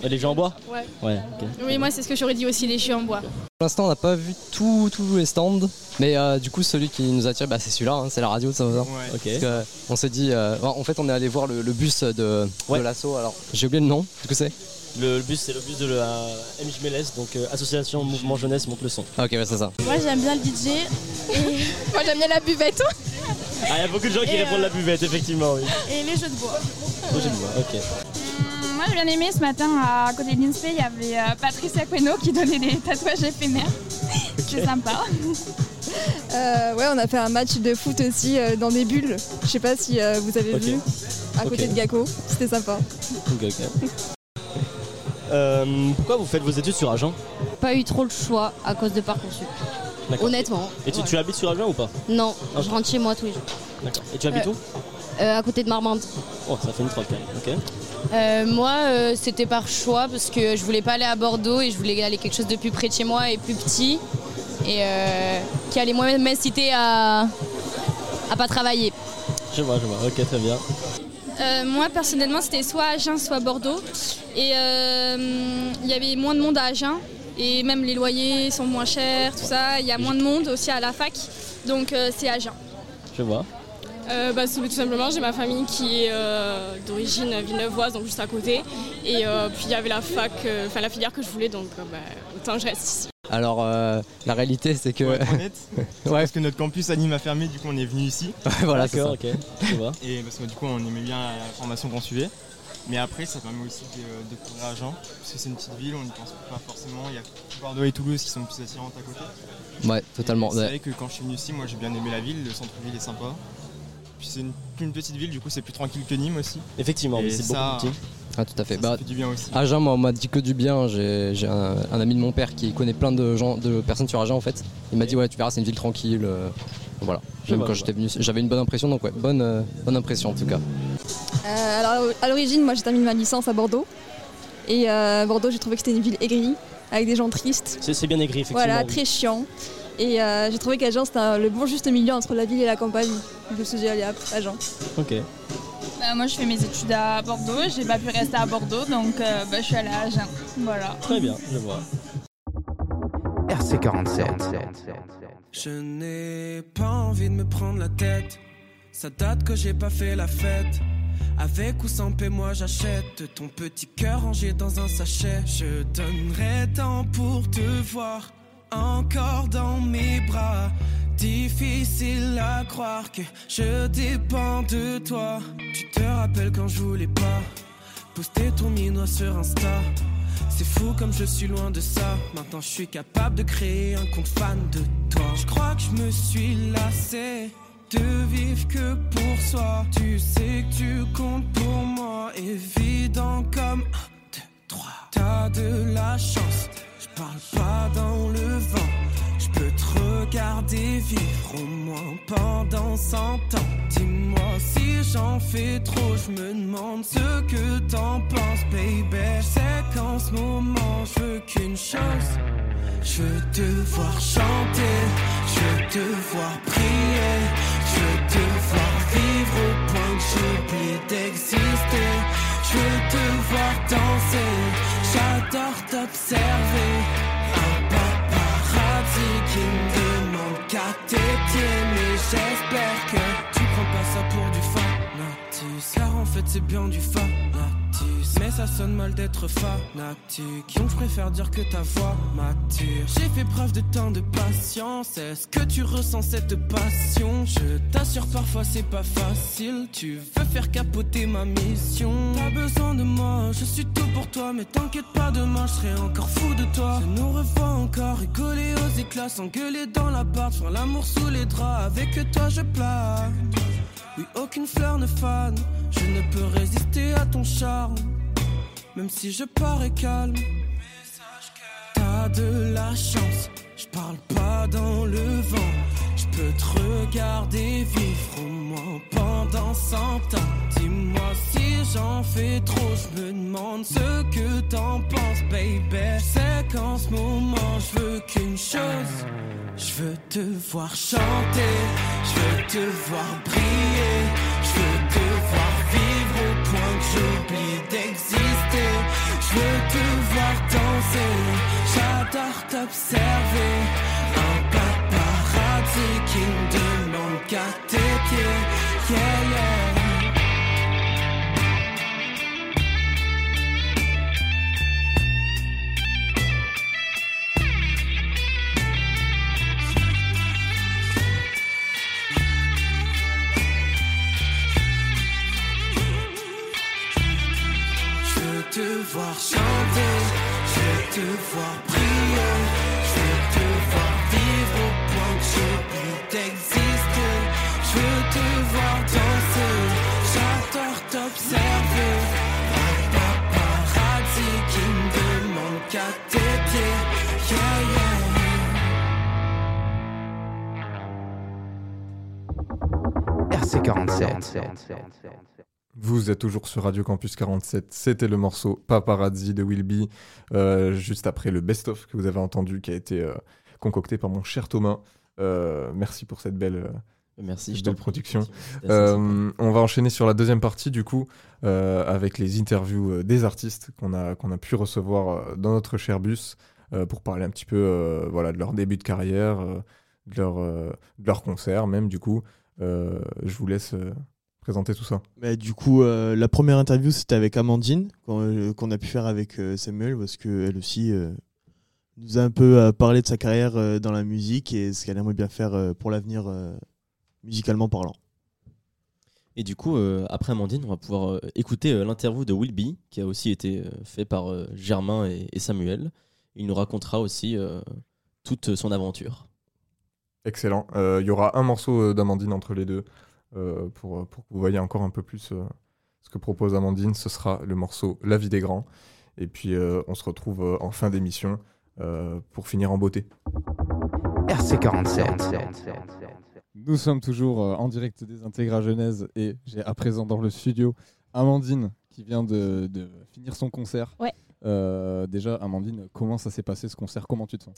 Euh, Les gens en bois Ouais. Ouais, ok. Oui, moi c'est ce que j'aurais dit aussi, les chiens en bois. Pour l'instant on n'a pas vu tous les stands, mais euh, du coup celui qui nous attire bah, c'est celui-là, hein, c'est la radio de Saint-Lazare. Ok. Parce que, euh, on s'est dit, euh, en fait on est allé voir le, le bus de, de l'assaut, alors j'ai oublié le nom, qu'est-ce que c'est Le, le bus, c'est le bus de la MJMLS, donc euh, Association Mouvement Jeunesse Monte le Son. Ok, ouais, c'est ça. Moi j'aime bien le DJ et *laughs* Moi j'aime bien la buvette. Ah, il y a beaucoup de gens qui répondent la buvette, effectivement, oui. et les jeux de bois. Oh, j'ai le voix, ok. Moi j'ai bien aimé ce matin à côté de il y avait euh, Patricia Queno qui donnait des tatouages éphémères. *laughs* C'est sympa. *laughs* Euh, ouais, on a fait un match de foot aussi euh, dans des bulles. Je sais pas si euh, vous avez vu. À côté de Gaco. C'était sympa. Euh, pourquoi vous faites vos études sur Agen? Pas eu trop le choix à cause de Parcoursup. Honnêtement. Et tu, tu habites sur Agen ou pas? Non, Ok. je rentre chez moi tous les jours. D'accord. Et tu habites Euh, où? Euh, à côté de Marmande. Oh, ça fait une trotte quand même, ok. Euh, moi, euh, c'était par choix parce que je voulais pas aller à Bordeaux et je voulais aller quelque chose de plus près de chez moi et plus petit et euh, qui allait moins m'inciter à à pas travailler. Je vois, je vois, ok, très bien. Euh, moi personnellement c'était soit Agen soit Bordeaux et euh, il y avait moins de monde à Agen et même les loyers sont moins chers, tout ça. Il y a moins de monde aussi à la fac donc euh, c'est Agen. Je vois. Euh, bah, c'est tout simplement, j'ai ma famille qui est euh, d'origine villeneuvoise, donc juste à côté. Et euh, puis il y avait la fac, euh, enfin la filière que je voulais, donc euh, bah, autant je reste ici. Alors, euh, la réalité, c'est que. Ouais, *laughs* parce que notre campus anime a fermé, du coup on est venu ici. *laughs* voilà, c'est ça. D'accord, ok. Et parce que du coup on aimait bien la formation qu'on suivait. Mais après ça permet aussi de, de découvrir Agen, parce que c'est une petite ville, on n'y pense pas forcément. Il y a Bordeaux et Toulouse qui sont plus attirantes à côté. Ouais, totalement. Et C'est ouais. vrai que quand je suis venu ici, moi j'ai bien aimé la ville, le centre-ville est sympa. Puis c'est une, une petite ville, du coup c'est plus tranquille que Nîmes aussi. Effectivement, mais c'est ça- beaucoup plus petit. Ah, tout à fait. Ça, Bah, ça fait du bien aussi. Agen, moi, on m'a dit que du bien. J'ai j'ai un, un ami de mon père qui connaît plein de gens, de personnes sur Agen en fait. Il m'a dit ouais, tu verras, c'est une ville tranquille. euh, voilà. Même quand j'étais venu, j'avais une bonne impression. Donc ouais, bonne, euh, bonne impression en tout cas. Euh, alors à l'origine, moi j'ai terminé ma licence à Bordeaux. Et euh, Bordeaux, j'ai trouvé que c'était une ville aigrie, avec des gens tristes. C'est c'est bien aigri, effectivement. Voilà, oui. très chiant. Et euh, j'ai trouvé qu'Agen c'était un- le bon juste milieu entre la ville et la campagne. Je suis dit, allez hop, Agen. Ok. Bah, moi je fais mes études à Bordeaux, j'ai pas pu rester à Bordeaux donc euh, bah, je suis allée à Agen. Voilà. Très bien, je vois. RC47. Je n'ai pas envie de me prendre la tête. Ça date que j'ai pas fait la fête. Avec ou sans paix, moi j'achète ton petit cœur rangé dans un sachet. Je donnerai tant pour te voir encore dans mes bras. Difficile à croire que je dépends de toi. Tu te rappelles quand je voulais pas poster ton minois sur Insta. C'est fou comme je suis loin de ça. Maintenant je suis capable de créer un compte fan de toi. Je crois que je me suis lassé de vivre que pour soi. Tu sais que tu comptes pour moi, évident comme un, deux, trois. T'as de la chance, je parle pas dans le vent. Je peux te regarder vivre au moins pendant cent ans. Dis-moi si j'en fais trop, je me demande ce que t'en penses, baby. Je sais qu'en ce moment, je veux qu'une chose. Je veux te voir chanter, je veux te voir prier, je veux te voir vivre au point que j'oublie d'exister. Je veux te voir danser, j'adore t'observer. Qui me demande qu'à tes mais j'espère que tu prends pas ça pour du fanatisme. Car en fait c'est bien du fanatisme, mais ça sonne mal d'être fanatique. Donc je préfère dire que ta voix m'attire. J'ai fait preuve de tant de patience. Est-ce que tu ressens cette passion? Je t'assure parfois c'est pas facile. Tu veux faire capoter ma mission. T'as besoin de moi, je suis tout pour toi, mais t'inquiète pas demain je serai encore fou de toi. Je nous revois encore rigoler aux éclats, s'engueuler dans l'appart, faire l'amour sous les draps. Avec toi je plane. Oui, aucune fleur ne fane. Je ne peux résister à ton charme. Même si je parais calme. T'as de la chance. Je parle pas dans le vent. Je peux te regarder vivre au moins pendant cent ans. Dis-moi si j'en fais trop. Je me demande ce que t'en penses, baby. C'est qu'en ce moment, je veux qu'une chose. Je veux te voir chanter, je veux te voir briller, je veux te voir vivre j'oublie d'exister. Je veux te voir danser, j'adore t'observer. Un paparazzi qui me demande qu'à te voir chanter, je veux te voir briller, je veux te voir vivre au point que j'oublie d'exister. Je veux te voir danser, j'adore t'observer. Un paparazzi qui ne demande qu'à tes pieds. Yeah, yeah. RC47. Vous êtes toujours sur Radio Campus 47. C'était le morceau Paparazzi de Wilby, euh, juste après le best-of que vous avez entendu, qui a été euh, concocté par mon cher Thomas. Euh, merci pour cette belle, euh, Merci, cette je t'en belle prie. production. On va enchaîner sur la deuxième partie, du coup, avec les interviews des artistes qu'on a, qu'on a pu recevoir dans notre cher bus pour parler un petit peu voilà, de leur début de carrière, de leur, de leur concert, même, du coup. Je vous laisse présenter tout ça. Bah, du coup, euh, la première interview, c'était avec Amandine, qu'on euh, a pu faire avec euh, Samuel, parce qu'elle aussi euh, nous a un peu euh, parlé de sa carrière euh, dans la musique et ce qu'elle aimerait bien faire euh, pour l'avenir, euh, musicalement parlant. Et du coup, euh, après Amandine, on va pouvoir euh, écouter euh, l'interview de Will B, qui a aussi été euh, fait par euh, Germain et, et Samuel. Il nous racontera aussi euh, toute son aventure. Excellent. Euh, Il y aura un morceau d'Amandine entre les deux euh, pour, pour que vous voyez encore un peu plus euh, ce que propose Amandine. Ce sera le morceau La vie des grands. Et puis euh, on se retrouve euh, en fin d'émission euh, pour finir en beauté. RC47. Nous sommes toujours euh, en direct des Intégra Genèse et j'ai à présent dans le studio Amandine qui vient de, de finir son concert. Ouais. Euh, déjà, Amandine, comment ça s'est passé ce concert? Comment tu te sens?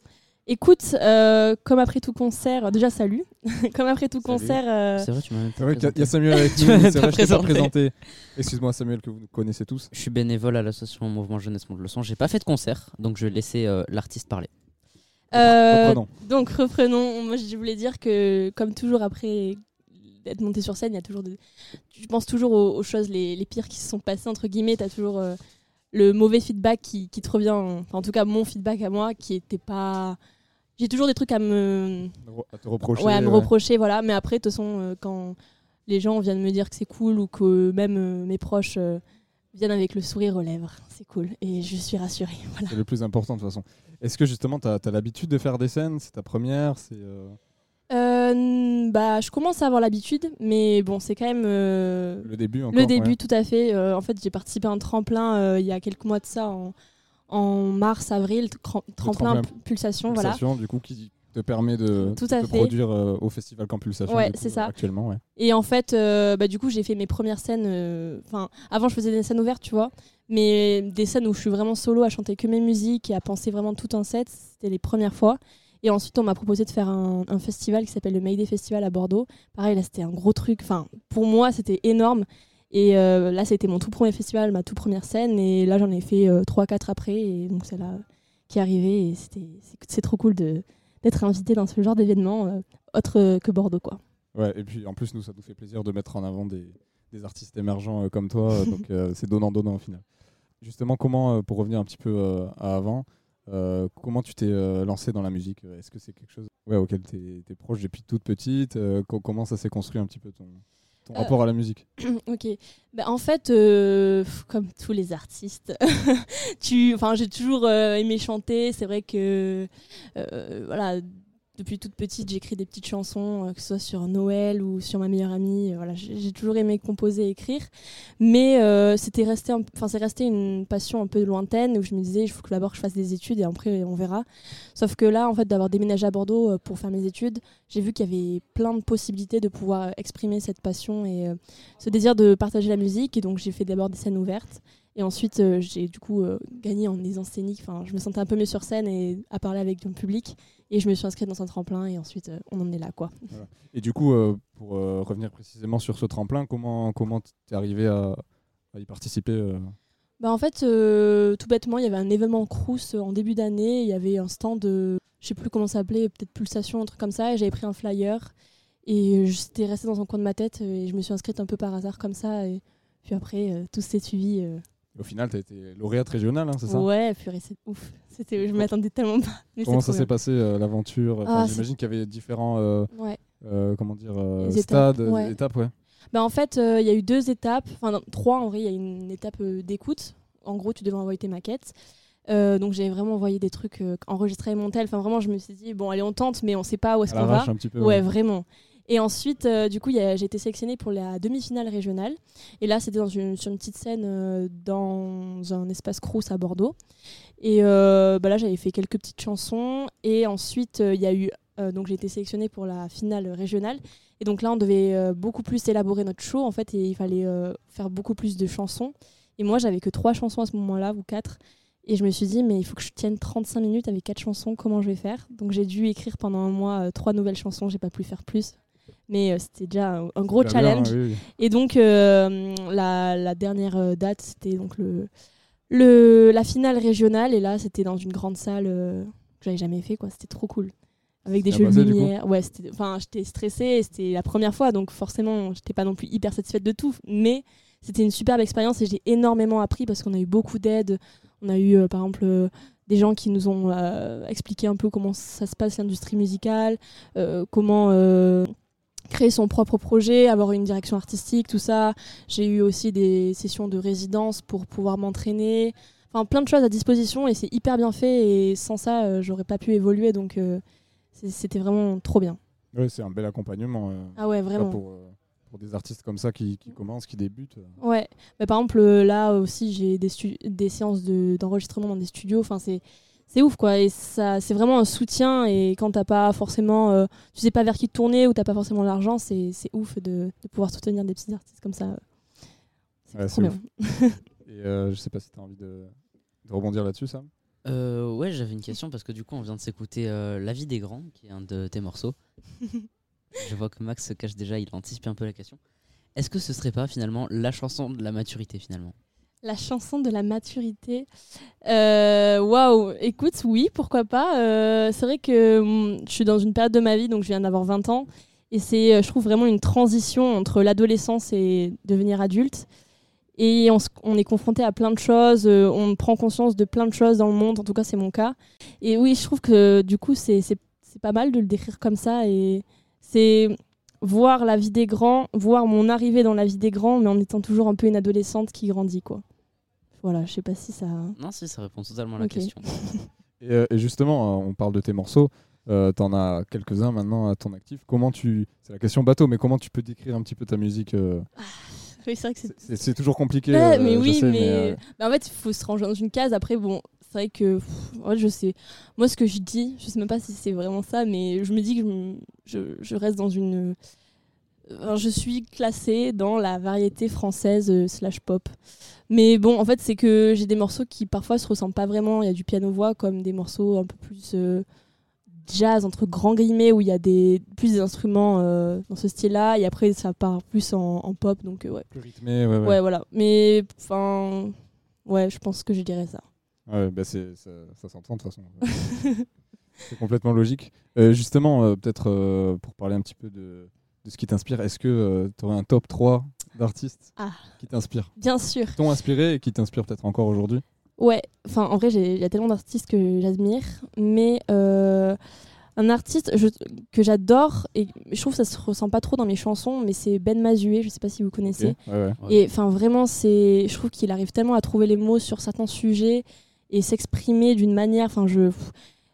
Écoute, euh, comme après tout concert, déjà salut. *laughs* comme après tout Salut. concert. euh, C'est vrai, tu m'as il y a. Samuel avec *laughs* nous, c'est vrai, je t'ai pas présenté. Excuse-moi Samuel que vous connaissez tous. Je suis bénévole à l'association Mouvement Jeunesse Monde le Son. J'ai pas fait de concert, donc je vais laisser euh, l'artiste parler. Euh, Reprenons. donc reprenons. Moi, je voulais dire que, comme toujours après être monté sur scène, il y a toujours des... Je pense toujours aux, aux choses les, les pires qui se sont passées, entre guillemets. Tu as toujours euh, le mauvais feedback qui, qui te revient. En tout cas, mon feedback à moi, qui était pas... J'ai toujours des trucs à me... À te reprocher. Ouais, à me ouais. reprocher, voilà. Mais après, de toute façon, euh, quand les gens viennent me dire que c'est cool ou que même euh, mes proches euh, viennent avec le sourire aux lèvres, c'est cool. Et je suis rassurée. *laughs* Voilà. C'est le plus important de toute façon. Est-ce que justement, tu as, l'habitude de faire des scènes? C'est ta première C'est euh, Euh, bah, je commence à avoir l'habitude, mais bon, c'est quand même euh, le début encore le début, ouais. tout à fait. Euh, en fait, j'ai participé à un tremplin il y a quelques mois de ça, en, en mars, avril, Le tremplin, pulsation, voilà. Pulsation, du coup, qui te permet de, Tout à fait. produire au festival Campulsation. Ouais, c'est ça. Actuellement, ouais. Et en fait, bah, du coup, j'ai fait mes premières scènes. Enfin, avant, je faisais des scènes ouvertes, tu vois. Mais des scènes où je suis vraiment solo à chanter que mes musiques et à penser vraiment tout un set, c'était les premières fois. Et ensuite, on m'a proposé de faire un, un festival qui s'appelle le Mayday Festival à Bordeaux. Pareil, là, c'était un gros truc. Enfin, pour moi, c'était énorme. Et euh, là, c'était mon tout premier festival, ma toute première scène. Et là, j'en ai fait 3-4 après. Et donc, c'est là qui est arrivé. Et c'était, c'est, trop cool de, d'être invité dans ce genre d'événement, euh, autre que Bordeaux, quoi. Ouais, et puis en plus, nous, ça nous fait plaisir de mettre en avant des, des artistes émergents euh, comme toi. euh, *laughs* donc, euh, c'est donnant-donnant au final. Justement, comment, euh, pour revenir un petit peu euh, à avant, euh, comment tu t'es euh, lancé dans la musique? Est-ce que c'est quelque chose ouais, auquel tu es, proche depuis toute petite? Euh, co- Comment ça s'est construit un petit peu ton, ton Euh, rapport à la musique? *clears throat* Ok. Bah, en fait, comme tous les artistes, *laughs* j'ai toujours aimé chanter. C'est vrai que, voilà, depuis toute petite, j'écris des petites chansons, euh, que ce soit sur Noël ou sur ma meilleure amie. euh, voilà, j'ai toujours aimé composer et écrire, mais euh, c'était resté, enfin, c'est resté une passion un peu lointaine où je me disais, il faut que d'abord je fasse des études et après on verra. Sauf que là, en fait, d'avoir déménagé à Bordeaux pour faire mes études, j'ai vu qu'il y avait plein de possibilités de pouvoir exprimer cette passion et ce désir de partager la musique. Et donc, j'ai fait d'abord des scènes ouvertes. Et ensuite, j'ai du coup gagné en en scénique. Enfin, je me sentais un peu mieux sur scène et à parler avec un public. Et je me suis inscrite dans un tremplin. Et ensuite, euh, on en est là, quoi. Voilà. Et du coup, euh, pour euh, revenir précisément sur ce tremplin, comment comment t'es arrivé à, à y participer Bah en fait, euh, tout bêtement, il y avait un événement Crous en début d'année. Il y avait un stand de, je sais plus comment ça s'appelait, peut-être Pulsation, un truc comme ça. Et j'avais pris un flyer. Et j'étais resté dans un coin de ma tête. Et je me suis inscrite un peu par hasard comme ça. Et puis après, euh, tout s'est suivi. euh. Au final, tu as été lauréate régionale, hein, c'est ça? Ouais, purée, c'est ouf. C'était, je m'attendais tellement pas. mais Comment ça s'est passé euh, l'aventure? Enfin, Ah, J'imagine qu'il y avait différents euh, Ouais. euh, comment dire, Les étapes, stades, ouais. étapes, ouais. Bah, en fait, il y a eu deux étapes, enfin trois en vrai. Il y a une étape d'écoute en gros, tu devais envoyer tes maquettes. Euh, donc j'ai vraiment envoyé des trucs euh, enregistrés et montés. Enfin vraiment, je me suis dit bon, allez, on tente, mais on sait pas où est-ce À qu'on va. un petit peu, ouais, ouais. vraiment. Et ensuite, euh, du coup, j'ai été sélectionnée pour la demi-finale régionale. Et là, c'était sur une petite scène euh, dans un espace Crous à Bordeaux. Et euh, bah là, j'avais fait quelques petites chansons. Et ensuite, il y a eu. donc, j'ai été sélectionnée pour la finale régionale. Et donc là, on devait beaucoup plus élaborer notre show, en fait, et il fallait faire beaucoup plus de chansons. Et moi, j'avais que trois chansons à ce moment-là, ou quatre. Et je me suis dit, mais il faut que je tienne 35 minutes avec quatre chansons, comment je vais faire? Donc j'ai dû écrire pendant un mois trois nouvelles chansons, j'ai pas pu faire plus. Mais euh, c'était déjà un, un gros bien, challenge. oui, oui. Et donc euh, la, la dernière euh, date, c'était donc le, le, la finale régionale. Et là, c'était dans une grande salle euh, que j'avais jamais fait, quoi. C'était trop cool. Avec des jeux de lumière. Ouais, enfin, j'étais stressée, c'était la première fois, donc forcément, j'étais pas non plus hyper satisfaite de tout. Mais c'était une superbe expérience et j'ai énormément appris parce qu'on a eu beaucoup d'aide. On a eu, par exemple, des gens qui nous ont expliqué un peu comment ça se passe l'industrie musicale, comment créer son propre projet, avoir une direction artistique, tout ça. J'ai eu aussi des sessions de résidence pour pouvoir m'entraîner. Enfin, plein de choses à disposition et c'est hyper bien fait. Et sans ça, euh, j'aurais pas pu évoluer. Donc, euh, c'était vraiment trop bien. Ouais, c'est un bel accompagnement. euh, Ah ouais, vraiment. Pour, euh, pour des artistes comme ça qui, qui commencent, qui débutent. Ouais, mais par exemple, là aussi, j'ai des, séances de- d'enregistrement dans des studios. Enfin, c'est. C'est ouf quoi, et ça, c'est vraiment un soutien. Et quand t'as pas forcément, euh, tu sais pas vers qui te tourner ou t'as pas forcément l'argent, c'est c'est ouf de, de pouvoir soutenir des petits artistes comme ça. Ouais, trop c'est bien. *laughs* Et euh, je sais pas si tu as envie de, de rebondir là-dessus, Sam. Euh, ouais, j'avais une question parce que du coup, on vient de s'écouter euh, La vie des grands, qui est un de tes morceaux. *laughs* Je vois que Max se cache déjà, il anticipe un peu la question. Est-ce que ce serait pas finalement la chanson de la maturité finalement? La chanson de la maturité. Euh, Waouh, écoute, oui, pourquoi pas. Euh, c'est vrai que hum, je suis dans une période de ma vie, donc je viens d'avoir 20 ans. Et c'est, euh, je trouve, vraiment une transition entre l'adolescence et devenir adulte. Et on, est confronté à plein de choses, on prend conscience de plein de choses dans le monde, en tout cas c'est mon cas. Et oui, je trouve que du coup c'est pas mal de le décrire comme ça. Et c'est voir la vie des grands, voir mon arrivée dans la vie des grands, mais en étant toujours un peu une adolescente qui grandit. quoi. Voilà, je sais pas si ça. Non, si, ça répond totalement à la question. *laughs* Et, euh, et justement, euh, on parle de tes morceaux. Euh, T'en as quelques-uns maintenant à ton actif. Comment tu. C'est la question bateau, mais comment tu peux décrire un petit peu ta musique euh, Oui, c'est vrai que c'est. C'est c'est toujours compliqué. Euh, mais je oui, sais, mais, euh, mais en fait, il faut se ranger dans une case. Après, bon, c'est vrai que. pff, ouais, je sais. Moi, ce que je dis, je sais même pas si c'est vraiment ça, mais je me dis que je, me- je, je reste dans une. Enfin, je suis classée dans la variété française euh, slash pop. Mais bon, en fait, c'est que j'ai des morceaux qui parfois se ressemblent pas vraiment. Il y a du piano-voix comme des morceaux un peu plus euh, jazz, entre grands guillemets, où il y a des, plus des instruments euh, dans ce style-là. Et après, ça part plus en, en pop. Donc, euh, ouais. Plus rythmé, ouais, ouais. voilà. Mais, enfin, ouais, je pense que je dirais ça. Ouais, bah ça, ça s'entend de toute façon. *laughs* c'est complètement logique. Euh, justement, euh, peut-être euh, pour parler un petit peu de, de ce qui t'inspire, est-ce que tu aurais un top 3 d'artistes Ah. qui t'inspirent? Bien sûr. Qui t'ont inspiré et qui t'inspirent peut-être encore aujourd'hui? Ouais, enfin en vrai, il y a tellement d'artistes que j'admire, mais un artiste je- que j'adore et je trouve que ça se ressent pas trop dans mes chansons, mais c'est Ben Mazué, je sais pas si vous connaissez. Ok, ouais, ouais. Et enfin vraiment, c'est, je trouve qu'il arrive tellement à trouver les mots sur certains sujets et s'exprimer d'une manière, enfin je,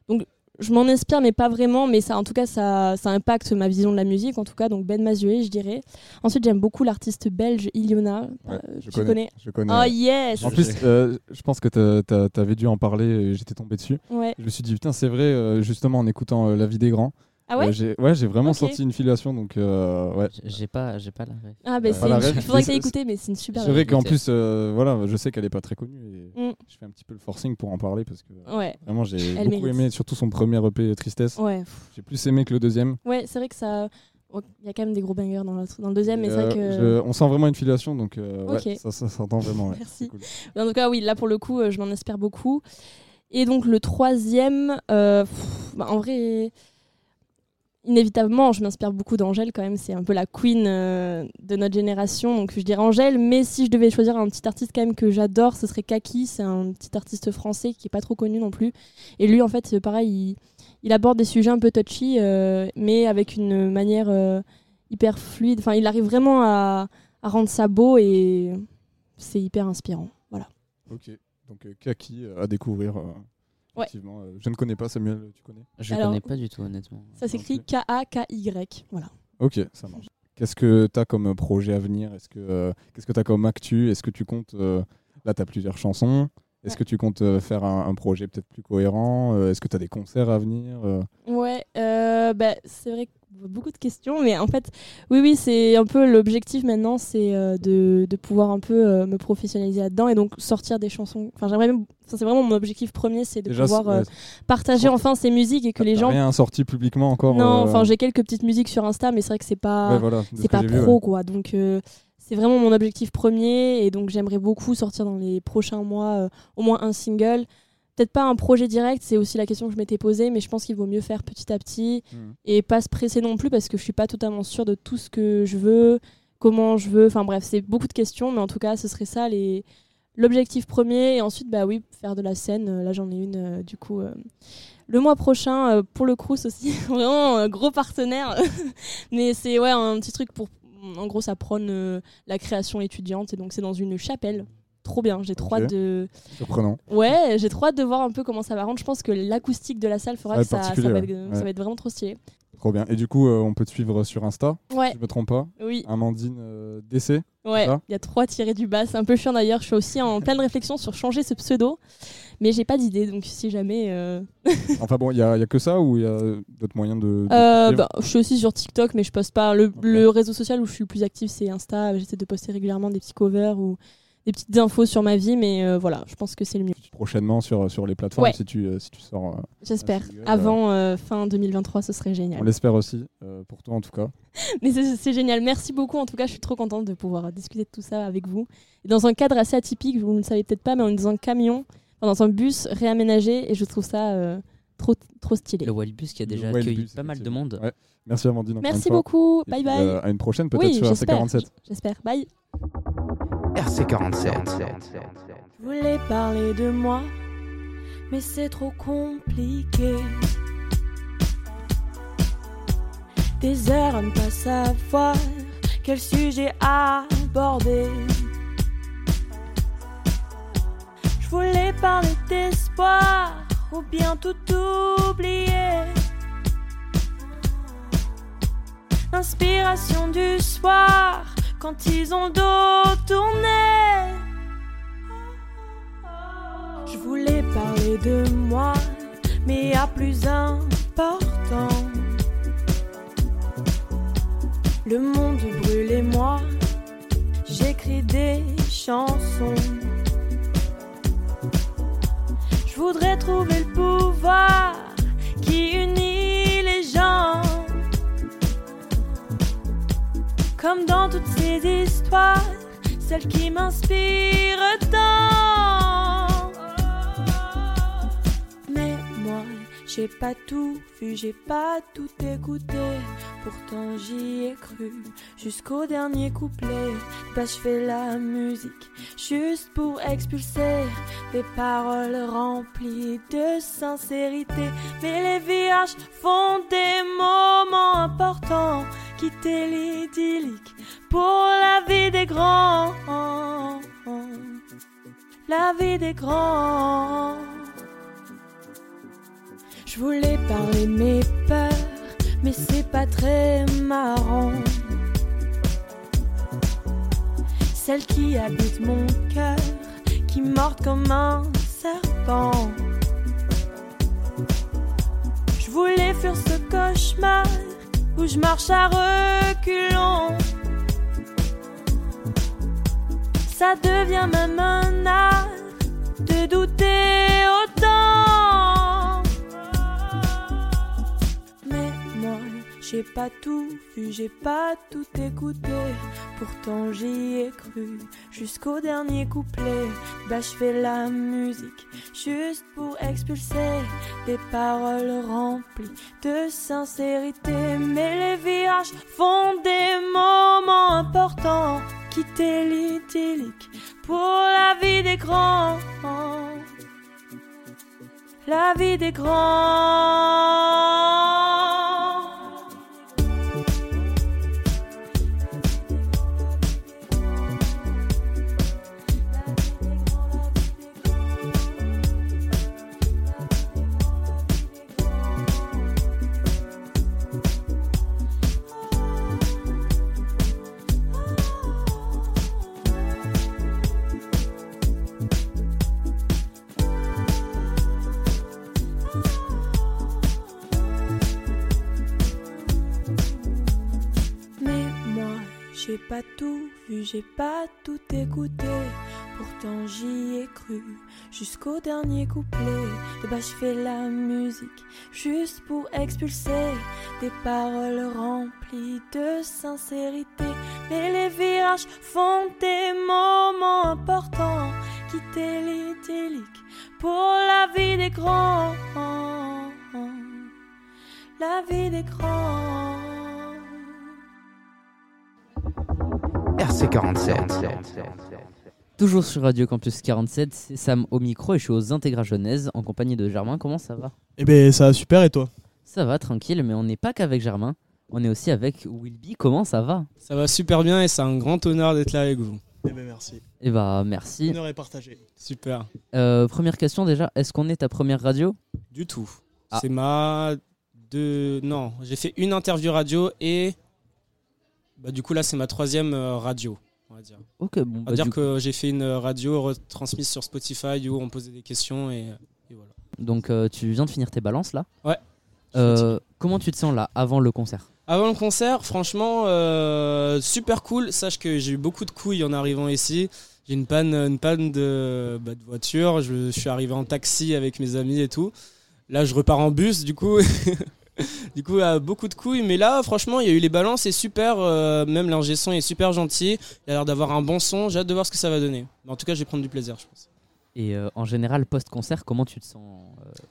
donc je m'en inspire, mais pas vraiment, mais ça, en tout cas, ça, ça impacte ma vision de la musique, en tout cas, donc Ben Mazué, je dirais. Ensuite, j'aime beaucoup l'artiste belge Iliona. Ouais, Euh, je tu connais, je connais. Oh yes En plus, euh, je pense que tu avais dû en parler et j'étais tombé dessus. Ouais. Je me suis dit, putain, c'est vrai, euh, justement, en écoutant euh, La vie des grands. Ah ouais euh, j'ai, Ouais, j'ai vraiment Ok. senti une filiation. Donc, euh, ouais. J'ai pas, j'ai pas la ref. Ah, bah, Euh, c'est une- il faudrait mais que t'aies c'est- écouté, mais c'est une super C'est vrai qu'en plus, euh, voilà, je sais qu'elle est pas très connue et Mm. je fais un petit peu le forcing pour en parler parce que Ouais. vraiment j'ai Elle beaucoup mérite. aimé, surtout son premier EP Tristesse. Ouais. J'ai plus aimé que le deuxième. Ouais, c'est vrai que ça. oh, Il y a quand même des gros bangers dans le, dans le deuxième, mais c'est vrai Euh, que. je- on sent vraiment une filiation, donc euh, ouais, Ok. ça, ça s'entend vraiment. ouais. *laughs* Merci. C'est cool. Mais En tout cas, oui, là pour le coup, euh, je m'en espère beaucoup. Et donc le troisième, euh, pff, bah, en vrai, inévitablement, je m'inspire beaucoup d'Angèle quand même. C'est un peu la queen euh, de notre génération, donc je dirais Angèle. Mais si je devais choisir un petit artiste quand même que j'adore, ce serait Kaki. C'est un petit artiste français qui est pas trop connu non plus. Et lui, en fait, pareil, il, aborde des sujets un peu touchy, euh, mais avec une manière euh, hyper fluide. Enfin, il arrive vraiment à, à rendre ça beau et c'est hyper inspirant. Voilà. Ok. donc Kaki à découvrir. Ouais. Euh, je ne connais pas Samuel, tu connais? Je Alors, connais pas du tout, honnêtement. Ça s'écrit K-A-K-Y. Voilà. Ok, ça marche. Qu'est-ce que tu as comme projet à venir? Est-ce que euh, qu'est-ce que tu as comme actu? Est-ce que tu comptes euh, là tu as plusieurs chansons Est-ce Ouais. que tu comptes euh, faire un, un projet peut-être plus cohérent? Euh, Est-ce que tu as des concerts à venir? Euh, Ouais, euh, bah, c'est vrai que beaucoup de questions, mais en fait, oui, oui, c'est un peu l'objectif maintenant, c'est euh, de, de pouvoir un peu euh, me professionnaliser là-dedans et donc sortir des chansons. Enfin, j'aimerais même, c'est vraiment mon objectif premier, c'est de Déjà, pouvoir euh, partager enfin ces musiques et que les T'as gens. rien sorti publiquement encore Non, enfin, j'ai quelques petites musiques sur Insta, mais c'est vrai que c'est pas, Ouais, voilà, de ce c'est pas vu, pro, ouais. quoi. Donc, c'est vraiment mon objectif premier et donc j'aimerais beaucoup sortir dans les prochains mois au moins un single. Peut-être pas un projet direct, c'est aussi la question que je m'étais posée, mais je pense qu'il vaut mieux faire petit à petit Mhm. et pas se presser non plus parce que je suis pas totalement sûre de tout ce que je veux, comment je veux. Enfin bref, c'est beaucoup de questions, mais en tout cas, ce serait ça les l'objectif premier. Et ensuite, bah oui, faire de la scène. Là, j'en ai une euh, du coup. euh, le mois prochain, euh, pour le Crous aussi, *laughs* vraiment un gros partenaire. *laughs* Mais c'est ouais, un petit truc pour. En gros, ça prône la création étudiante et donc c'est dans une chapelle. Trop bien, j'ai trop hâte de. Surprenant. Ouais, j'ai trop hâte de voir un peu comment ça va rendre. Je pense que l'acoustique de la salle fera Ça va que être ça, ça va ouais. être, ça Ouais. va être vraiment trop stylé. Trop bien. Et du coup, euh, on peut te suivre sur Insta Ouais. Si je me trompe pas Oui. Amandine euh, DC Ouais, il y a trois tirés du bas. C'est un peu chiant d'ailleurs. Je suis aussi en pleine réflexion sur changer ce pseudo. Mais j'ai pas d'idée. Donc si jamais. euh, *laughs* Enfin bon, il y a, il y a que ça ou il y a d'autres moyens de. de Euh, bah, je suis aussi sur TikTok, mais je poste pas. Le, le réseau social où je suis le plus active, c'est Insta. J'essaie de poster régulièrement des petits covers ou des petites infos sur ma vie. Mais euh, voilà, je pense que c'est le mieux. prochainement sur, sur les plateformes Ouais. si, tu, euh, si tu sors. euh, J'espère. euh, Avant euh, fin 2023, ce serait génial. on l'espère aussi, euh, pour toi en tout cas. *laughs* Mais c'est génial. Merci beaucoup. En tout cas, je suis trop contente de pouvoir discuter de tout ça avec vous. Et dans un cadre assez atypique, vous ne le savez peut-être pas, mais on est dans un camion, enfin, dans un bus réaménagé, et je trouve ça euh, trop, trop stylé. Le Wildbus qui a déjà Le accueilli pas mal de monde. Ouais. Merci Amandine. Merci beaucoup. Bye bye. euh, à une prochaine peut-être Oui, sur j'espère. RC47. J'espère. Bye. RC47. Je voulais parler de moi, mais c'est trop compliqué. Des heures à ne pas savoir quel sujet aborder. Je voulais parler d'espoir ou bien tout oublier. L'inspiration du soir quand ils ont le dos tourné. Je voulais parler de moi, mais à plus important. Le monde brûle et moi, j'écris des chansons. Je voudrais trouver le pouvoir Comme dans toutes ces histoires, celle qui m'inspire j'ai pas tout vu, j'ai pas tout écouté. Pourtant j'y ai cru jusqu'au dernier couplet. Bah je fais la musique juste pour expulser des paroles remplies de sincérité. Mais les virages font des moments importants. Quitter l'idyllique pour la vie des grands. La vie des grands. Je voulais parler mes peurs, mais c'est pas très marrant. Celle qui habite mon cœur, qui mord comme un serpent. Je voulais fuir ce cauchemar où je marche à reculons. Ça devient même un art de douter autant. J'ai pas tout vu, j'ai pas tout écouté. Pourtant j'y ai cru jusqu'au dernier couplet. Bah je fais la musique juste pour expulser des paroles remplies de sincérité. Mais les virages font des moments importants. Quitter l'idyllique pour la vie des grands. La vie des grands. Pas tout vu, j'ai pas tout écouté. Pourtant j'y ai cru jusqu'au dernier couplet. De bas je fais la musique juste pour expulser des paroles remplies de sincérité. Mais les virages font des moments importants. Quitter l'idyllique pour la vie des grands. La vie des grands. RC47. Toujours sur Radio Campus 47, c'est Sam au micro et je suis aux Intégra Genèse en compagnie de Germain. Comment ça va? Eh ben ça va super et toi? Ça va, tranquille, mais on n'est pas qu'avec Germain. On est aussi avec Wilby. Comment ça va? Ça va super bien et c'est un grand honneur d'être là avec vous. Eh ben merci. Eh bah merci. L'honneur est partagé. Super. Euh, première question déjà, est-ce qu'on est ta première radio? Du tout. Ah. C'est ma deux. Non, j'ai fait une interview radio et bah, du coup là c'est ma troisième euh, radio. On va dire. Ok, bon. On bah, va dire du- que j'ai fait une radio retransmise sur Spotify où on posait des questions et, et voilà. Donc euh, tu viens de finir tes balances là? Ouais. Euh, comment tu te sens là avant le concert? Avant le concert, franchement, euh, super cool. Sache que j'ai eu beaucoup de couilles en arrivant ici. J'ai une panne, une panne de, bah, de voiture. Je, je suis arrivé en taxi avec mes amis et tout. Là, je repars en bus, du coup. *laughs* du coup, euh, beaucoup de couilles. Mais là, franchement, il y a eu les balances. C'est super. euh, même l'ingé son est super gentil. Il a l'air d'avoir un bon son. J'ai hâte de voir ce que ça va donner. Mais en tout cas, je vais prendre du plaisir, je pense. Et euh, en général, post-concert, comment tu te sens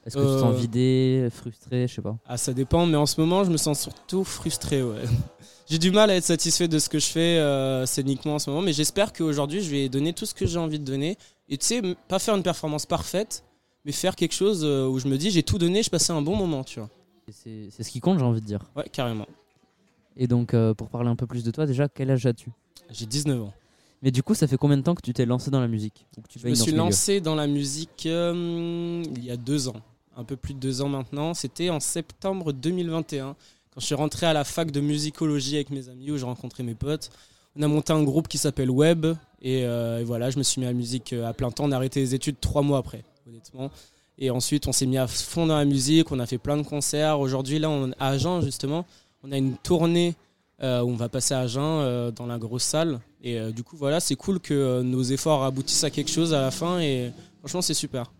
Est-ce que tu te sens vidé, frustré, je sais pas? Ah, ça dépend, mais en ce moment, je me sens surtout frustré, ouais. *laughs* j'ai du mal à être satisfait de ce que je fais scéniquement en ce moment, mais j'espère qu'aujourd'hui, je vais donner tout ce que j'ai envie de donner. Et tu sais, pas faire une performance parfaite, mais faire quelque chose où je me dis, j'ai tout donné, je passais un bon moment, tu vois. C'est ce qui compte, j'ai envie de dire. Ouais, carrément. Et donc, euh, pour parler un peu plus de toi, déjà, quel âge as-tu? J'ai 19 ans. Mais du coup, ça fait combien de temps que tu t'es lancé dans la musique? Ou que tu Je me suis lancé dans la musique euh, il y a deux ans, un peu plus de deux ans maintenant. C'était en septembre 2021, quand je suis rentré à la fac de musicologie avec mes amis, où j'ai rencontré mes potes. On a monté un groupe qui s'appelle Web, et, euh, et voilà, je me suis mis à la musique à plein temps. On a arrêté les études trois mois après, honnêtement. Et ensuite, on s'est mis à fond dans la musique, on a fait plein de concerts. Aujourd'hui, là, on, à Agen, justement, on a une tournée euh, où on va passer à Agen euh, dans la grosse salle. Et euh, du coup, voilà, c'est cool que euh, nos efforts aboutissent à quelque chose à la fin. Et franchement, c'est super.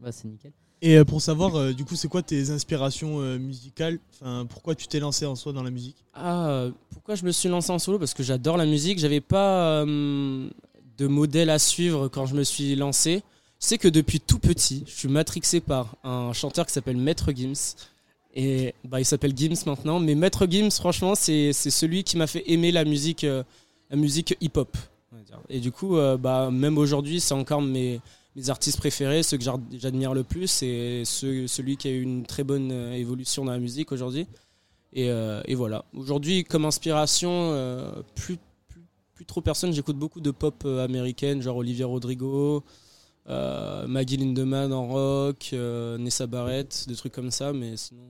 Bah, c'est nickel. Et pour savoir, euh, du coup, c'est quoi tes inspirations euh, musicales? Enfin, pourquoi tu t'es lancé en soi dans la musique? Ah, pourquoi je me suis lancé en solo? Parce que j'adore la musique. J'avais pas euh, de modèle à suivre quand je me suis lancé. Sais que depuis tout petit, je suis matrixé par un chanteur qui s'appelle Maître Gims. Et bah, il s'appelle Gims maintenant. Mais Maître Gims, franchement, c'est c'est celui qui m'a fait aimer la musique, euh, musique hip-hop. Et du coup, euh, bah, même aujourd'hui, c'est encore mes, mes artistes préférés, ceux que j'ad- j'admire le plus. C'est ceux- celui qui a eu une très bonne euh, évolution dans la musique aujourd'hui. Et, et voilà. Aujourd'hui, comme inspiration, plus, plus, plus trop personne. J'écoute beaucoup de pop américaine, genre Olivia Rodrigo, euh, Maggie Lindemann en rock, euh, Nessa Barrett, des trucs comme ça. Mais sinon.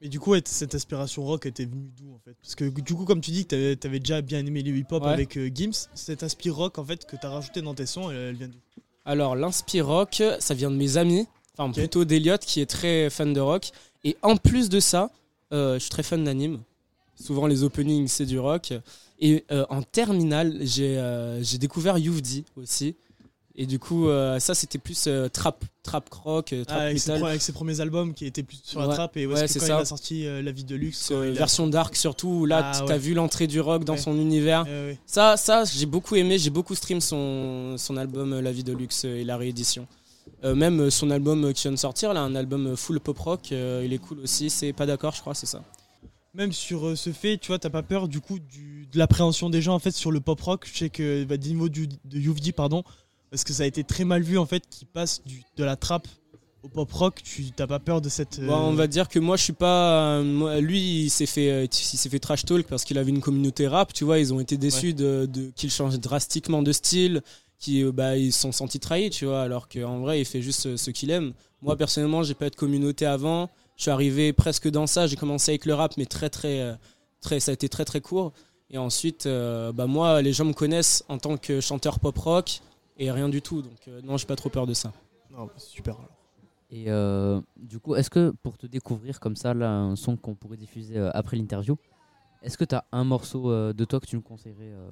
Mais du coup, cette inspiration rock était venue d'où en fait? Parce que du coup, comme tu dis que tu avais, déjà bien aimé le hip-hop Ouais. avec euh, Gims, cette inspiration rock en fait que tu as rajouté dans tes sons, elle, elle vient d'où? Alors, l'inspire rock, ça vient de mes amis, enfin plutôt d'Eliott qui est très fan de rock. Et en plus de ça, euh, je suis très fan d'anime. Souvent, les openings, c'est du rock. Et euh, en terminale, j'ai euh, j'ai découvert Youvdi aussi. Et du coup, euh, ça, c'était plus euh, trap, trap rock, euh, trap Ah, avec, ses, pro- avec ses premiers albums qui étaient plus sur la Ouais. trappe et Ouais, c'est quand ça. il a sorti euh, La vie de luxe, a- version dark surtout où là Ah, tu as vu l'entrée du rock dans son univers ouais. ça ça j'ai beaucoup aimé j'ai beaucoup stream son, son album La vie de luxe et la réédition même son album qui vient de sortir là un album full pop rock il est cool aussi c'est pas d'accord je crois c'est ça Même sur ce fait, tu vois, t'as pas peur du coup du, de l'appréhension des gens en fait sur le pop rock. Je sais que bah, du niveau du, de Youvdi, pardon, parce que ça a été très mal vu en fait, qui passe du, de la trappe au pop rock. Tu t'as pas peur de cette. euh, Bon, on va dire que moi je suis pas euh, lui il s'est fait euh, il s'est fait trash talk parce qu'il avait une communauté rap tu vois. Ils ont été déçus de, de- qu'il change drastiquement de style qui euh, bah ils se sont sentis trahis tu vois. Alors qu'en vrai il fait juste ce, qu'il aime. Moi personnellement j'ai pas de communauté avant. Je suis arrivé presque dans ça. J'ai commencé avec le rap mais très très euh, très ça a été très très court. Et ensuite euh, bah moi les gens me connaissent en tant que chanteur pop rock et rien du tout donc euh, non j'ai pas trop peur de ça Non, bah, super. alors. Et euh, du coup, est-ce que pour te découvrir comme ça, là, un son qu'on pourrait diffuser euh, après l'interview, Est-ce que tu as un morceau euh, de toi que tu nous conseillerais euh,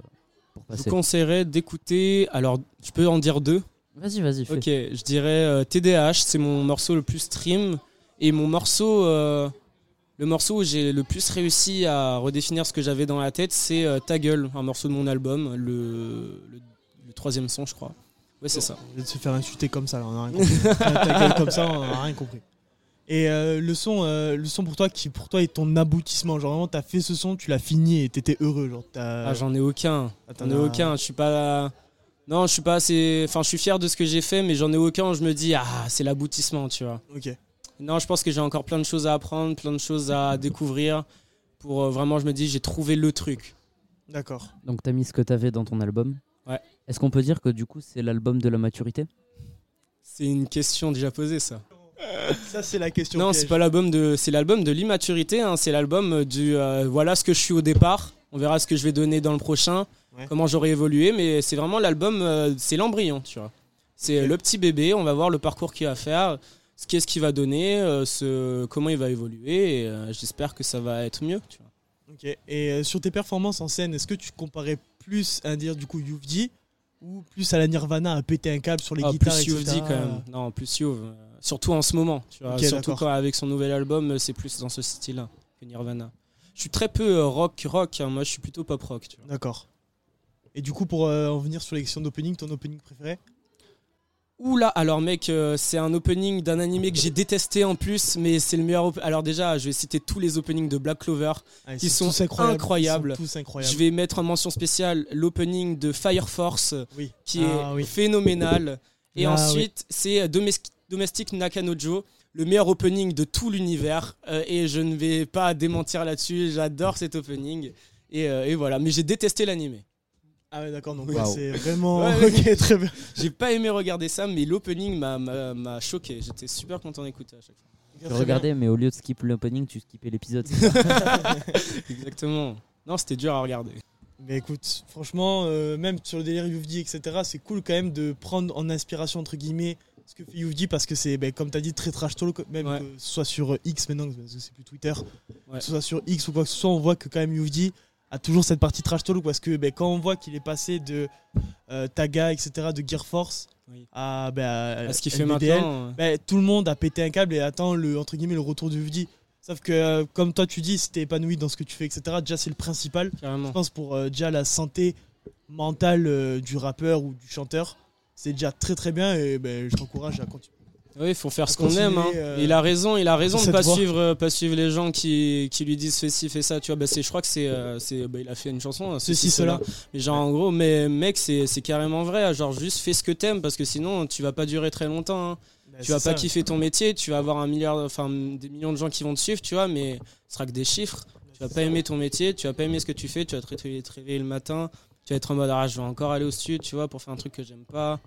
pour Je vous passer? conseillerais d'écouter. Alors, je peux en dire deux Vas-y, vas-y. fais. Ok, je dirais euh, TDH, c'est mon morceau le plus stream. Et mon morceau, euh, le morceau où j'ai le plus réussi à redéfinir ce que j'avais dans la tête, c'est euh, Ta gueule, un morceau de mon album, le troisième son, je crois. Ouais, c'est ça. On vient de se faire insulter comme ça, là, on a rien compris. *laughs* Ta gueule comme ça, on a rien compris. Et euh, le son, euh, le son pour toi qui pour toi est ton aboutissement, genre vraiment t'as fait ce son, tu l'as fini et t'étais heureux, genre Ah, j'en ai aucun. Ah, J'en ai aucun. Je suis pas. Non, je suis pas assez. Enfin, je suis fier de ce que j'ai fait, mais j'en ai aucun. où Je me dis, ah, c'est l'aboutissement, tu vois. Ok. Non, je pense que j'ai encore plein de choses à apprendre, plein de choses à *laughs* découvrir. Pour euh, vraiment, je me dis, j'ai trouvé le truc. D'accord. Donc t'as mis ce que t'avais dans ton album. Ouais. Est-ce qu'on peut dire que du coup c'est l'album de la maturité? C'est une question déjà posée, ça. Ça c'est la question. Non, c'est pas l'album de, c'est l'album de l'immaturité. hein. C'est l'album du, euh, voilà ce que je suis au départ. On verra ce que je vais donner dans le prochain, Ouais. comment j'aurai évolué. Mais c'est vraiment l'album, euh, c'est l'embryon, tu vois. C'est le petit bébé. On va voir le parcours qu'il va faire, ce qu'est-ce qu'il va donner, euh, ce, comment il va évoluer. Et euh, j'espère que ça va être mieux. Tu vois. Ok. Et euh, sur tes performances en scène, est-ce que tu comparais plus à dire du coup Youvdi ou plus à la Nirvana à péter un câble sur les Ah, guitares plus etc. Quand même. Non, plus Youv. euh, Surtout en ce moment. Tu vois. Surtout quand avec son nouvel album, euh, c'est plus dans ce style-là que Nirvana. Je suis très peu euh, rock rock. hein. Moi, je suis plutôt pop rock. D'accord. Et du coup, pour euh, en venir sur les questions d'opening, ton opening préféré? Oula, alors mec, euh, c'est un opening d'un animé que j'ai détesté en plus, mais c'est le meilleur. Alors déjà, je vais citer tous les openings de Black Clover Ah, ils qui sont incroyables. incroyables. Ils sont tous incroyables. Je vais mettre en mention spéciale l'opening de Fire Force, Oui. qui Ah, est oui. phénoménal. Et Ah, ensuite, c'est Domes- Domestic Nakanojo, le meilleur opening de tout l'univers. Euh, et je ne vais pas démentir là-dessus. J'adore cet opening. Et, euh, et voilà, mais j'ai détesté l'animé. Ah ouais, d'accord, donc ouais, c'est vraiment. Ouais, ok, très bien. J'ai pas aimé regarder ça, mais l'opening m'a- choqué. J'étais super content d'écouter à chaque fois. Je regardais, mais au lieu de skip l'opening, tu skippais l'épisode. *laughs* Exactement. Non, c'était dur à regarder. Mais écoute, franchement, euh, même sur le délire Youvdi, etc., c'est cool quand même de prendre en inspiration, entre guillemets, ce que fait Youvdi parce que c'est, ben, comme tu as dit, très trash talk, même Ouais. que ce soit sur X maintenant, parce que c'est plus Twitter, Ouais. que ce soit sur X ou quoi que ce soit, on voit que quand même Youvdi a toujours cette partie trash talk parce que ben, quand on voit qu'il est passé de euh, Taga, etc., de Gear Force Oui. à, ben, à, À ce qu'il fait maintenant, ben, tout le monde a pété un câble et attend le, entre guillemets, le retour de Youvdi. Sauf que, euh, comme toi tu dis, si t'es épanoui dans ce que tu fais, etc., déjà c'est le principal. Carrément. Je pense pour euh, déjà la santé mentale du rappeur ou du chanteur, c'est déjà très très bien et ben, je t'encourage à continuer. Oui, il faut faire ce qu'on aime. hein. euh, Il a raison, il a raison de pas suivre, euh, pas suivre les gens qui, qui lui disent fais ci, fais ça. Tu vois, bah, c'est, je crois que c'est, euh, c'est, bah, il a fait une chanson. hein, Ceci, cela. Mais genre en gros, mais mec, c'est, c'est carrément vrai. Genre juste fais ce que t'aimes parce que sinon tu vas pas durer très longtemps. hein. Bah, tu vas pas ça. kiffer ton métier, tu vas avoir un milliard, enfin des millions de gens qui vont te suivre, tu vois, mais ce sera que des chiffres. Tu vas pas aimer ton métier, tu vas pas aimer ce que tu fais, tu vas te réveiller, te réveiller le matin, tu vas être en mode ah je vais encore aller au studio, tu vois, pour faire un truc que j'aime pas.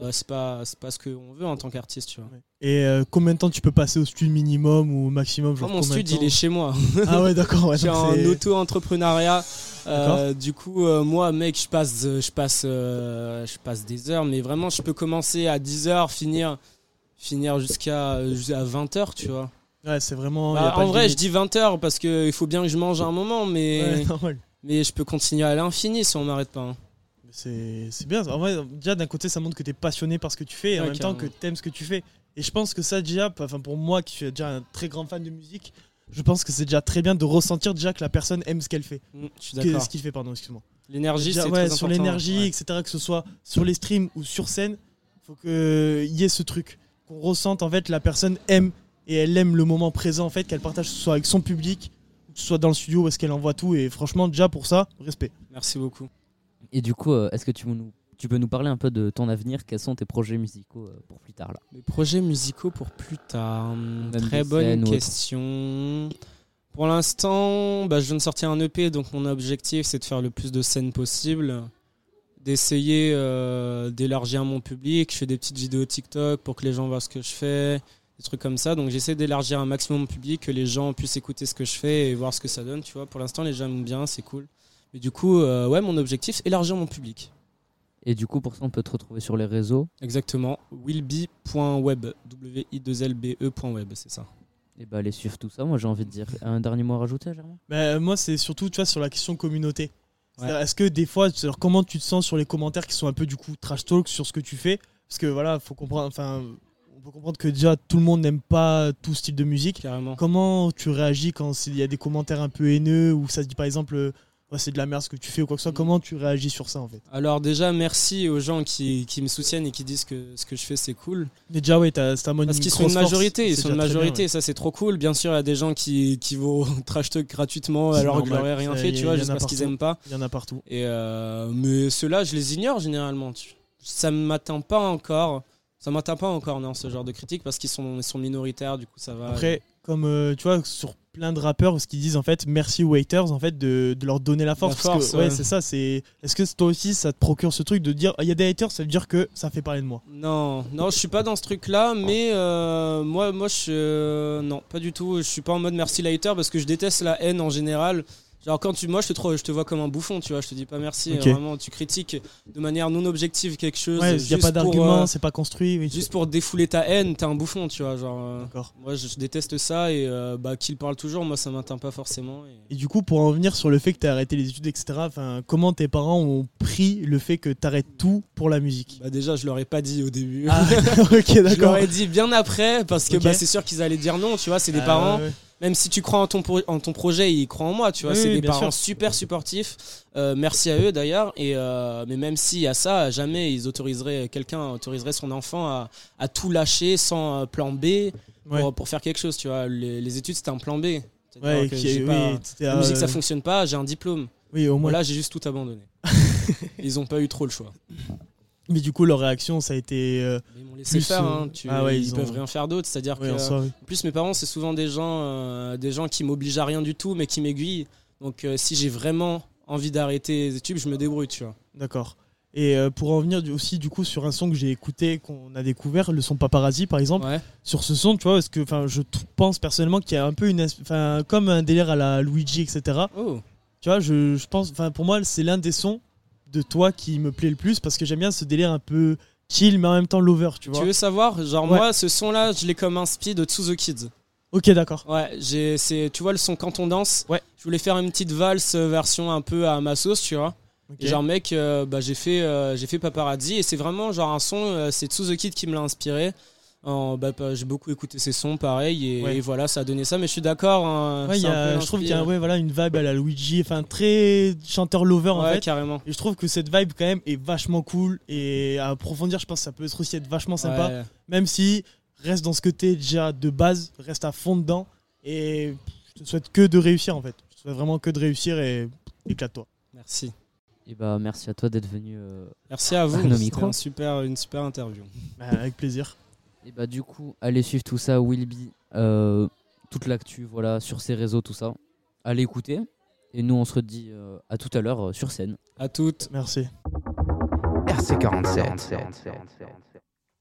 Euh, c'est pas, c'est pas ce qu'on veut en tant qu'artiste, tu vois. Et euh, combien de temps tu peux passer au studio minimum ou au maximum genre Oh, mon stud, il est chez moi. *laughs* Ah ouais, d'accord. Ouais, J'ai donc un c'est- auto-entrepreneuriat. Euh, du coup, euh, moi, mec, je passe, je, passe, je passe des heures, mais vraiment, je peux commencer à 10 heures, finir, finir jusqu'à jusqu'à 20 heures, tu vois. Ouais, c'est vraiment. Bah, en vrai, je dis 20 heures parce qu'il faut bien que je mange à un moment, mais, Ouais, *laughs* mais je peux continuer à l'infini si on m'arrête pas. hein. C'est bien. En vrai, déjà, d'un côté, ça montre que tu es passionné par ce que tu fais et en même temps que tu aimes ce que tu fais. Et je pense que ça, déjà, enfin, pour moi qui suis déjà un très grand fan de musique, je pense que c'est déjà très bien de ressentir déjà que la personne aime ce qu'elle fait. Mm, je suis d'accord. Ce qu'il fait, pardon, excuse-moi. L'énergie, c'est ouais, sur l'énergie, ouais. etc. Que ce soit sur les streams ou sur scène, faut qu'il y ait ce truc. Qu'on ressente, en fait, la personne aime et elle aime le moment présent, en fait, qu'elle partage, que ce soit avec son public, que ce soit dans le studio, où est-ce qu'elle envoie tout. Et franchement, déjà pour ça, respect. Merci beaucoup. Et du coup, euh, est-ce que tu, veux nous, tu peux nous parler un peu de ton avenir? Quels sont tes projets musicaux euh, pour plus tard là? Mes projets musicaux pour plus tard. Même Très bonne question. Pour l'instant, bah, je viens de sortir un EP, donc mon objectif c'est de faire le plus de scènes possible, d'essayer euh, d'élargir mon public. Je fais des petites vidéos TikTok pour que les gens voient ce que je fais, des trucs comme ça. Donc j'essaie d'élargir un maximum mon public, que les gens puissent écouter ce que je fais et voir ce que ça donne. Tu vois, pour l'instant les gens aiment bien, c'est cool. Mais du coup, euh, ouais, mon objectif, élargir mon public. Et du coup, pour ça, on peut te retrouver sur les réseaux. Exactement. willby.web. w i 2 l b -E .web, c'est ça. Et bah, allez suivre tout ça. Moi, j'ai envie de dire un dernier mot à rajouter, Germain? Bah, moi, c'est surtout tu vois, sur la question communauté. Ouais. Est-ce que des fois, comment tu te sens sur les commentaires qui sont un peu du coup trash talk sur ce que tu fais? Parce que voilà, faut comprendre. Enfin, on peut comprendre que déjà tout le monde n'aime pas tout ce type de musique. Comment tu réagis quand il y a des commentaires un peu haineux ou ça se dit par exemple, euh, Ouais, c'est de la merde ce que tu fais ou quoi que ce soit Comment tu réagis sur ça en fait Alors déjà, merci aux gens qui, qui me soutiennent et qui disent que ce que je fais c'est cool. Mais déjà ouais, t'as c'est un mode Parce qu'ils sont une majorité, ils sont une bien, majorité, ouais. ça c'est trop cool. Bien sûr, il y a des gens qui, qui vont *laughs* trash talk gratuitement alors que je normal, leur ai rien fait, tu vois, juste parce qu'ils aiment pas. Il y en a partout. Et euh, mais ceux-là, je les ignore généralement. Ça ne m'atteint pas encore. Ça m'atteint pas encore, non, ce genre de critiques parce qu'ils sont, ils sont minoritaires, du coup ça va. Après, comme euh, tu vois, sur plein de rappeurs, ce qu'ils disent en fait, merci aux haters en fait de, de leur donner la force. La parce force, que, ouais, ouais. c'est ça. C'est. Est-ce que toi aussi, ça te procure ce truc de dire, Ah, il y a des haters, ça veut dire que ça fait parler de moi? Non, non, je suis pas dans ce truc-là, mais euh, moi, moi, je euh, non, pas du tout. Je suis pas en mode merci later parce que je déteste la haine en général. Genre quand tu, moi, je te trouve, je te vois comme un bouffon, tu vois. Je te dis pas merci. Ok. Vraiment, tu critiques de manière non objective quelque chose. Ouais, il y a pas d'argument, euh, c'est pas construit. oui. Juste pour défouler ta haine, t'es un bouffon, tu vois. Genre, euh, moi, je, je déteste ça et euh, bah, qu'il parle toujours, moi, ça m'atteint pas forcément. et- Et du coup, pour en venir sur le fait que tu as arrêté les études, etc., enfin, comment tes parents ont pris le fait que tu arrêtes tout pour la musique? Bah déjà, je leur ai pas dit au début. Ah, *laughs* ok, *laughs* Je d'accord. leur ai dit bien après parce que bah, c'est sûr qu'ils allaient dire non, tu vois, c'est des Ah, parents. ouais. Même si tu crois en ton, en ton projet, ils croient en moi, tu vois. Oui, c'est oui, des parents sûr. super supportifs. Euh, merci à eux d'ailleurs. Et euh, mais même s'il y a ça, jamais ils autoriseraient quelqu'un autoriserait son enfant à, à tout lâcher sans euh, plan B pour, Ouais. pour faire quelque chose, tu vois. Les, les études c'était un plan B. Ouais, que qui- oui, pas- la musique ça fonctionne pas, j'ai un diplôme. Oui, au moins. Voilà, j'ai juste tout abandonné. *laughs* ils ont pas eu trop le choix. Mais du coup, leur réaction, ça a été. euh, Ils m'ont laissé plus, faire, euh, hein, tu- ah ouais, ils, ont- peuvent rien faire d'autre. C'est-à-dire que, en soi, oui. plus, mes parents, c'est souvent des gens, euh, des gens qui m'obligent à rien du tout, mais qui m'aiguillent. Donc, euh, si j'ai vraiment envie d'arrêter les études, je me débrouille, tu vois. D'accord. Et pour en venir aussi du coup sur un son que j'ai écouté, qu'on a découvert, le son Paparazzi par exemple. Sur ce son, tu vois, parce que je pense personnellement qu'il y a un peu une, comme un délire à la Luigi, etc. Oh. Tu vois, je, je pense, pour moi, c'est l'un des sons de toi qui me plaît le plus parce que j'aime bien ce délire un peu chill, mais en même temps lover, tu vois. Tu veux savoir Genre, Ouais. moi, ce son-là, je l'ai comme inspi de To The Kids. Ok, d'accord. Ouais, j'ai, c'est, tu vois le son quand on danse. Ouais. Je voulais faire une petite valse euh, version un peu à ma sauce, tu vois. Ok. Et genre mec, euh, bah, j'ai fait, euh, j'ai fait paparazzi et c'est vraiment genre un son, euh, c'est To The Kid qui me l'a inspiré. En- bah, bah, j'ai beaucoup écouté ses sons, pareil, et, Ouais. et voilà, ça a donné ça. Mais je suis d'accord. hein, Ouais, je trouve qu'il y a ouais, voilà, une vibe à la Luigi, enfin très chanteur lover en fait. carrément. Et je trouve que cette vibe quand même est vachement cool et à approfondir, je pense que ça peut être aussi être vachement sympa. Ouais. Même si reste dans ce que t'es déjà de base, reste à fond dedans et je te souhaite que de réussir en fait. Je te souhaite vraiment que de réussir et éclate-toi. Merci. Et bah, merci à toi d'être venu. euh, Merci à vous. nos C'était micros. un super, une super interview. Bah, avec plaisir. Et bah, du coup, allez suivre tout ça, Willby, euh, toute l'actu, voilà, sur ses réseaux, tout ça. Allez écouter. Et nous, on se redit euh, à tout à l'heure euh, sur scène. À toutes. Merci. RC47.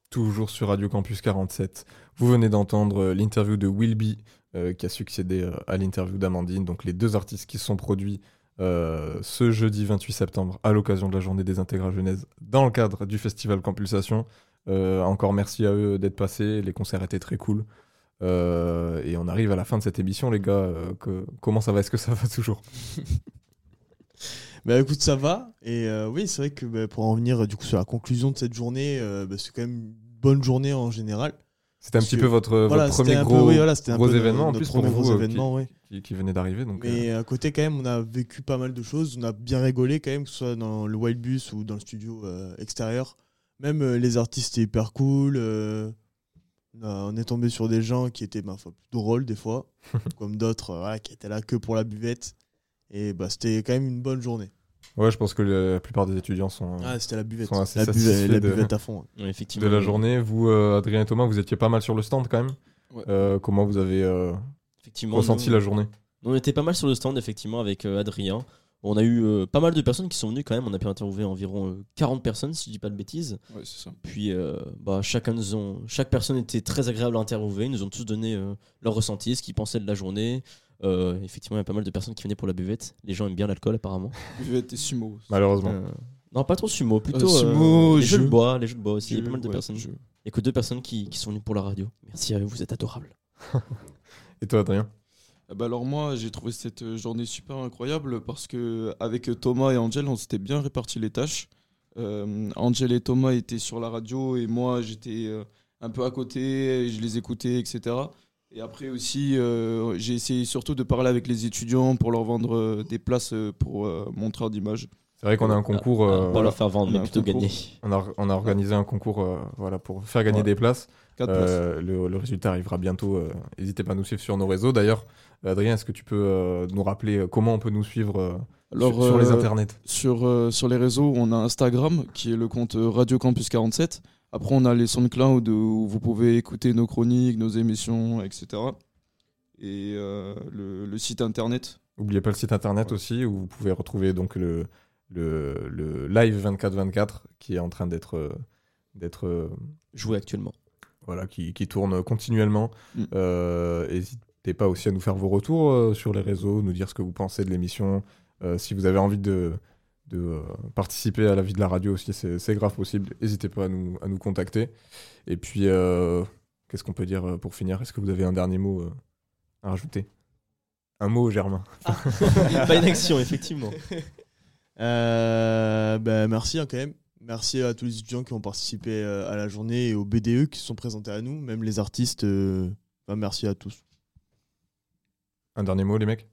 Toujours sur Radio Campus 47. Vous venez d'entendre euh, l'interview de Willby euh, qui a succédé à l'interview d'Amandine. Donc les deux artistes qui se sont produits euh, ce jeudi 28 septembre à l'occasion de la journée des intégrales Genèse dans le cadre du festival Compulsation. Euh, encore merci à eux d'être passés. Les concerts étaient très cool. Euh, et on arrive à la fin de cette émission, les gars. Euh, que- comment ça va? Est-ce que ça va toujours? *laughs* Bah écoute, ça va. Et euh, oui, c'est vrai que bah, pour en venir euh, du coup sur la conclusion de cette journée, euh, bah, c'est quand même une bonne journée en général. C'était un petit que- peu votre, votre voilà, premier c'était un peu- gros, oui, voilà, gros peu événement en plus pour premier vous gros euh, événement, qui, ouais. qui, qui venait d'arriver. Donc, euh, Mais à côté, quand même, on a vécu pas mal de choses. On a bien rigolé, quand même, que ce soit dans le Wild Bus ou dans le studio extérieur. Même euh, les artistes étaient hyper cool. euh, on, a- on est tombé sur des gens qui étaient bah, plus drôles, des fois, *laughs* comme d'autres euh, voilà, qui étaient là que pour la buvette. Et bah, c'était quand même une bonne journée. Ouais, je pense que la plupart des étudiants sont, Ah, c'était la buvette. sont assez La buve- satisfaits la de, buvette à fond, ouais. Ouais, effectivement. de la journée. Vous, euh, Adrien et Thomas, vous étiez pas mal sur le stand quand même. Ouais. Euh, comment vous avez euh, Effectivement, ressenti nous- la journée? On était pas mal sur le stand, effectivement, avec euh, Adrien. On a eu euh, pas mal de personnes qui sont venues quand même. On a pu interviewer environ euh, 40 personnes, si je dis pas de bêtises. Ouais, c'est ça. Puis, euh, bah, chacun nous ont, chaque personne était très agréable à interviewer. Ils nous ont tous donné euh, leur ressenti, ce qu'ils pensaient de la journée. Euh, effectivement, il y a pas mal de personnes qui venaient pour la buvette. Les gens aiment bien l'alcool, apparemment. *laughs* Buvette et sumo. Malheureusement. Euh, non, pas trop sumo, plutôt Euh, euh, sumo, les jeux jeu. de bois, les jeux de bois aussi. Il y a pas mal de ouais, personnes. Il a que deux personnes qui, qui sont venues pour la radio. Merci à eux, vous êtes adorables. *laughs* Et toi, Adrien? Bah alors moi j'ai trouvé cette euh, journée super incroyable parce que avec Thomas et Angel on s'était bien réparti les tâches. Euh, Angel et Thomas étaient sur la radio et moi j'étais euh, un peu à côté, et je les écoutais etc. Et après aussi euh, j'ai essayé surtout de parler avec les étudiants pour leur vendre euh, des places euh, pour euh, montreur d'image. C'est vrai qu'on a un concours. Ah, euh, pas voilà. leur faire vendre, On mais plutôt concours. gagner. On a, on a organisé un concours euh, voilà, pour faire gagner Ouais. des places. Quatre Euh, le, le résultat arrivera bientôt. euh, N'hésitez pas à nous suivre sur nos réseaux. D'ailleurs, Adrien, est-ce que tu peux euh, nous rappeler euh, comment on peut nous suivre euh, Alors, sur, sur les euh, internets? sur, euh, sur les réseaux, on a Instagram qui est le compte euh, Radio Campus 47. Après, on a les SoundCloud où vous pouvez écouter nos chroniques, nos émissions, etc. Et euh, le, le site internet. N'oubliez pas le site internet aussi où vous pouvez retrouver donc le, le, le live 24-24 qui est en train d'être euh, d'être euh, joué actuellement. Voilà, qui, qui tourne continuellement. Mm. Euh, N'hésitez pas aussi à nous faire vos retours euh, sur les réseaux, nous dire ce que vous pensez de l'émission. Euh, si vous avez envie de, de euh, participer à la vie de la radio aussi, c'est grave possible. N'hésitez pas à nous, à nous contacter. Et puis, qu'est-ce qu'on peut dire pour finir? Est-ce que vous avez un dernier mot à rajouter? Un mot, Germain. *laughs* Pas une action, effectivement. Ben, merci hein, quand même. Merci à tous les étudiants qui ont participé à la journée et aux BDE qui se sont présentés à nous, même les artistes. merci à tous. Un dernier mot, les mecs?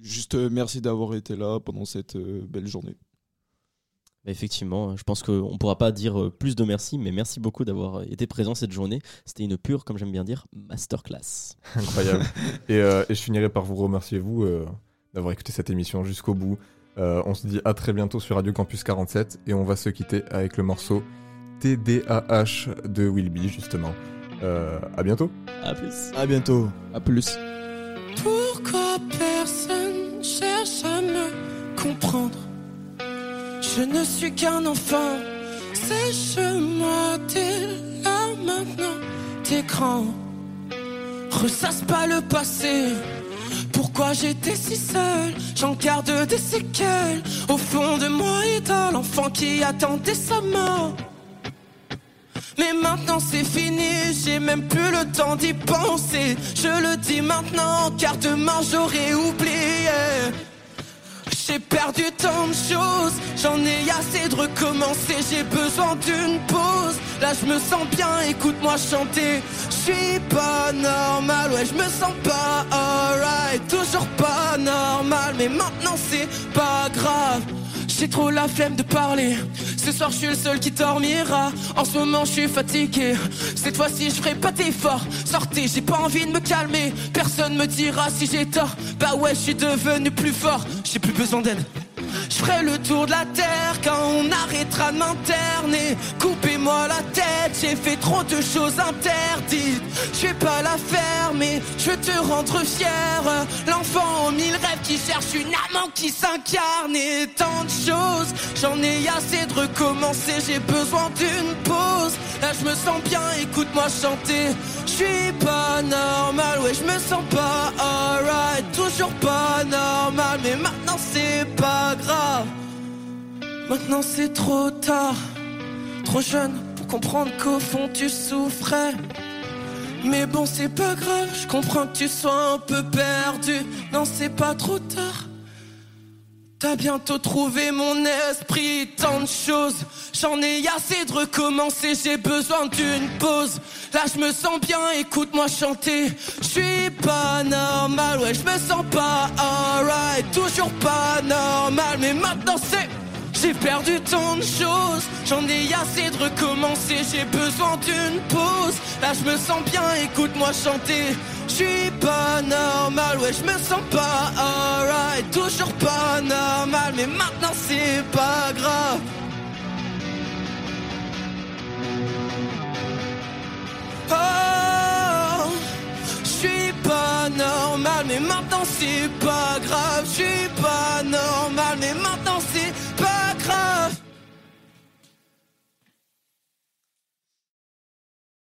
Juste euh, merci d'avoir été là pendant cette euh, belle journée. Bah, effectivement, je pense qu'on ne pourra pas dire euh, plus de merci, mais merci beaucoup d'avoir été présent cette journée. C'était une pure, comme j'aime bien dire, masterclass. *laughs* Incroyable. et, euh, et je finirai par vous remercier, vous, euh, d'avoir écouté cette émission jusqu'au bout. Euh, on se dit à très bientôt sur Radio Campus 47 et on va se quitter avec le morceau TDAH de Wilby, justement. Euh, à bientôt. À plus. À bientôt. À plus. Pourquoi personne cherche à me comprendre? Je ne suis qu'un enfant, sèche-moi tes larmes maintenant, t'es grand. Ressasse pas le passé, pourquoi j'étais si seul? J'en garde des séquelles. Au fond de moi et dans l'enfant qui attendait sa mort. Mais maintenant c'est fini, j'ai même plus le temps d'y penser. Je le dis maintenant, car demain j'aurais oublié. J'ai perdu tant de choses, j'en ai assez de recommencer. J'ai besoin d'une pause. Là je me sens bien, écoute-moi chanter. Je suis pas normal, ouais, je me sens pas alright. Toujours pas normal, mais maintenant c'est pas grave. J'ai trop la flemme de parler. Ce soir, je suis le seul qui dormira. En ce moment, je suis fatigué. Cette fois-ci, je ferai pas d'effort. Sortez, j'ai pas envie de me calmer. Personne me dira si j'ai tort. Bah ouais, je suis devenu plus fort. J'ai plus besoin d'aide. Je ferai le tour de la terre quand on arrêtera de m'interner. Coupez-moi la tête, j'ai fait trop de choses interdites. Je vais pas la faire, mais je veux te rendre fier. L'enfant aux mille rêves qui cherche une amant qui s'incarne. Et tant de choses, j'en ai assez de recommencer. J'ai besoin d'une pause. Là, je me sens bien, écoute-moi chanter. Je suis pas normal, ouais, je me sens pas alright. Toujours pas normal, mais maintenant c'est pas grave. Maintenant c'est trop tard, trop jeune pour comprendre qu'au fond tu souffrais. Mais bon, c'est pas grave, je comprends que tu sois un peu perdu. Non, c'est pas trop tard. T'as bientôt trouvé mon esprit, tant de choses. J'en ai assez de recommencer, j'ai besoin d'une pause. Là, je me sens bien, écoute-moi chanter. Je suis pas normal, ouais, je me sens pas alright. Toujours pas normal, mais maintenant c'est. J'ai perdu tant de choses, j'en ai assez de recommencer, j'ai besoin d'une pause. Là je me sens bien, écoute-moi chanter. Je suis pas normal, ouais, je me sens pas alright. Toujours pas normal, mais maintenant c'est pas grave. Oh, je suis pas normal, mais maintenant c'est pas grave. Je suis pas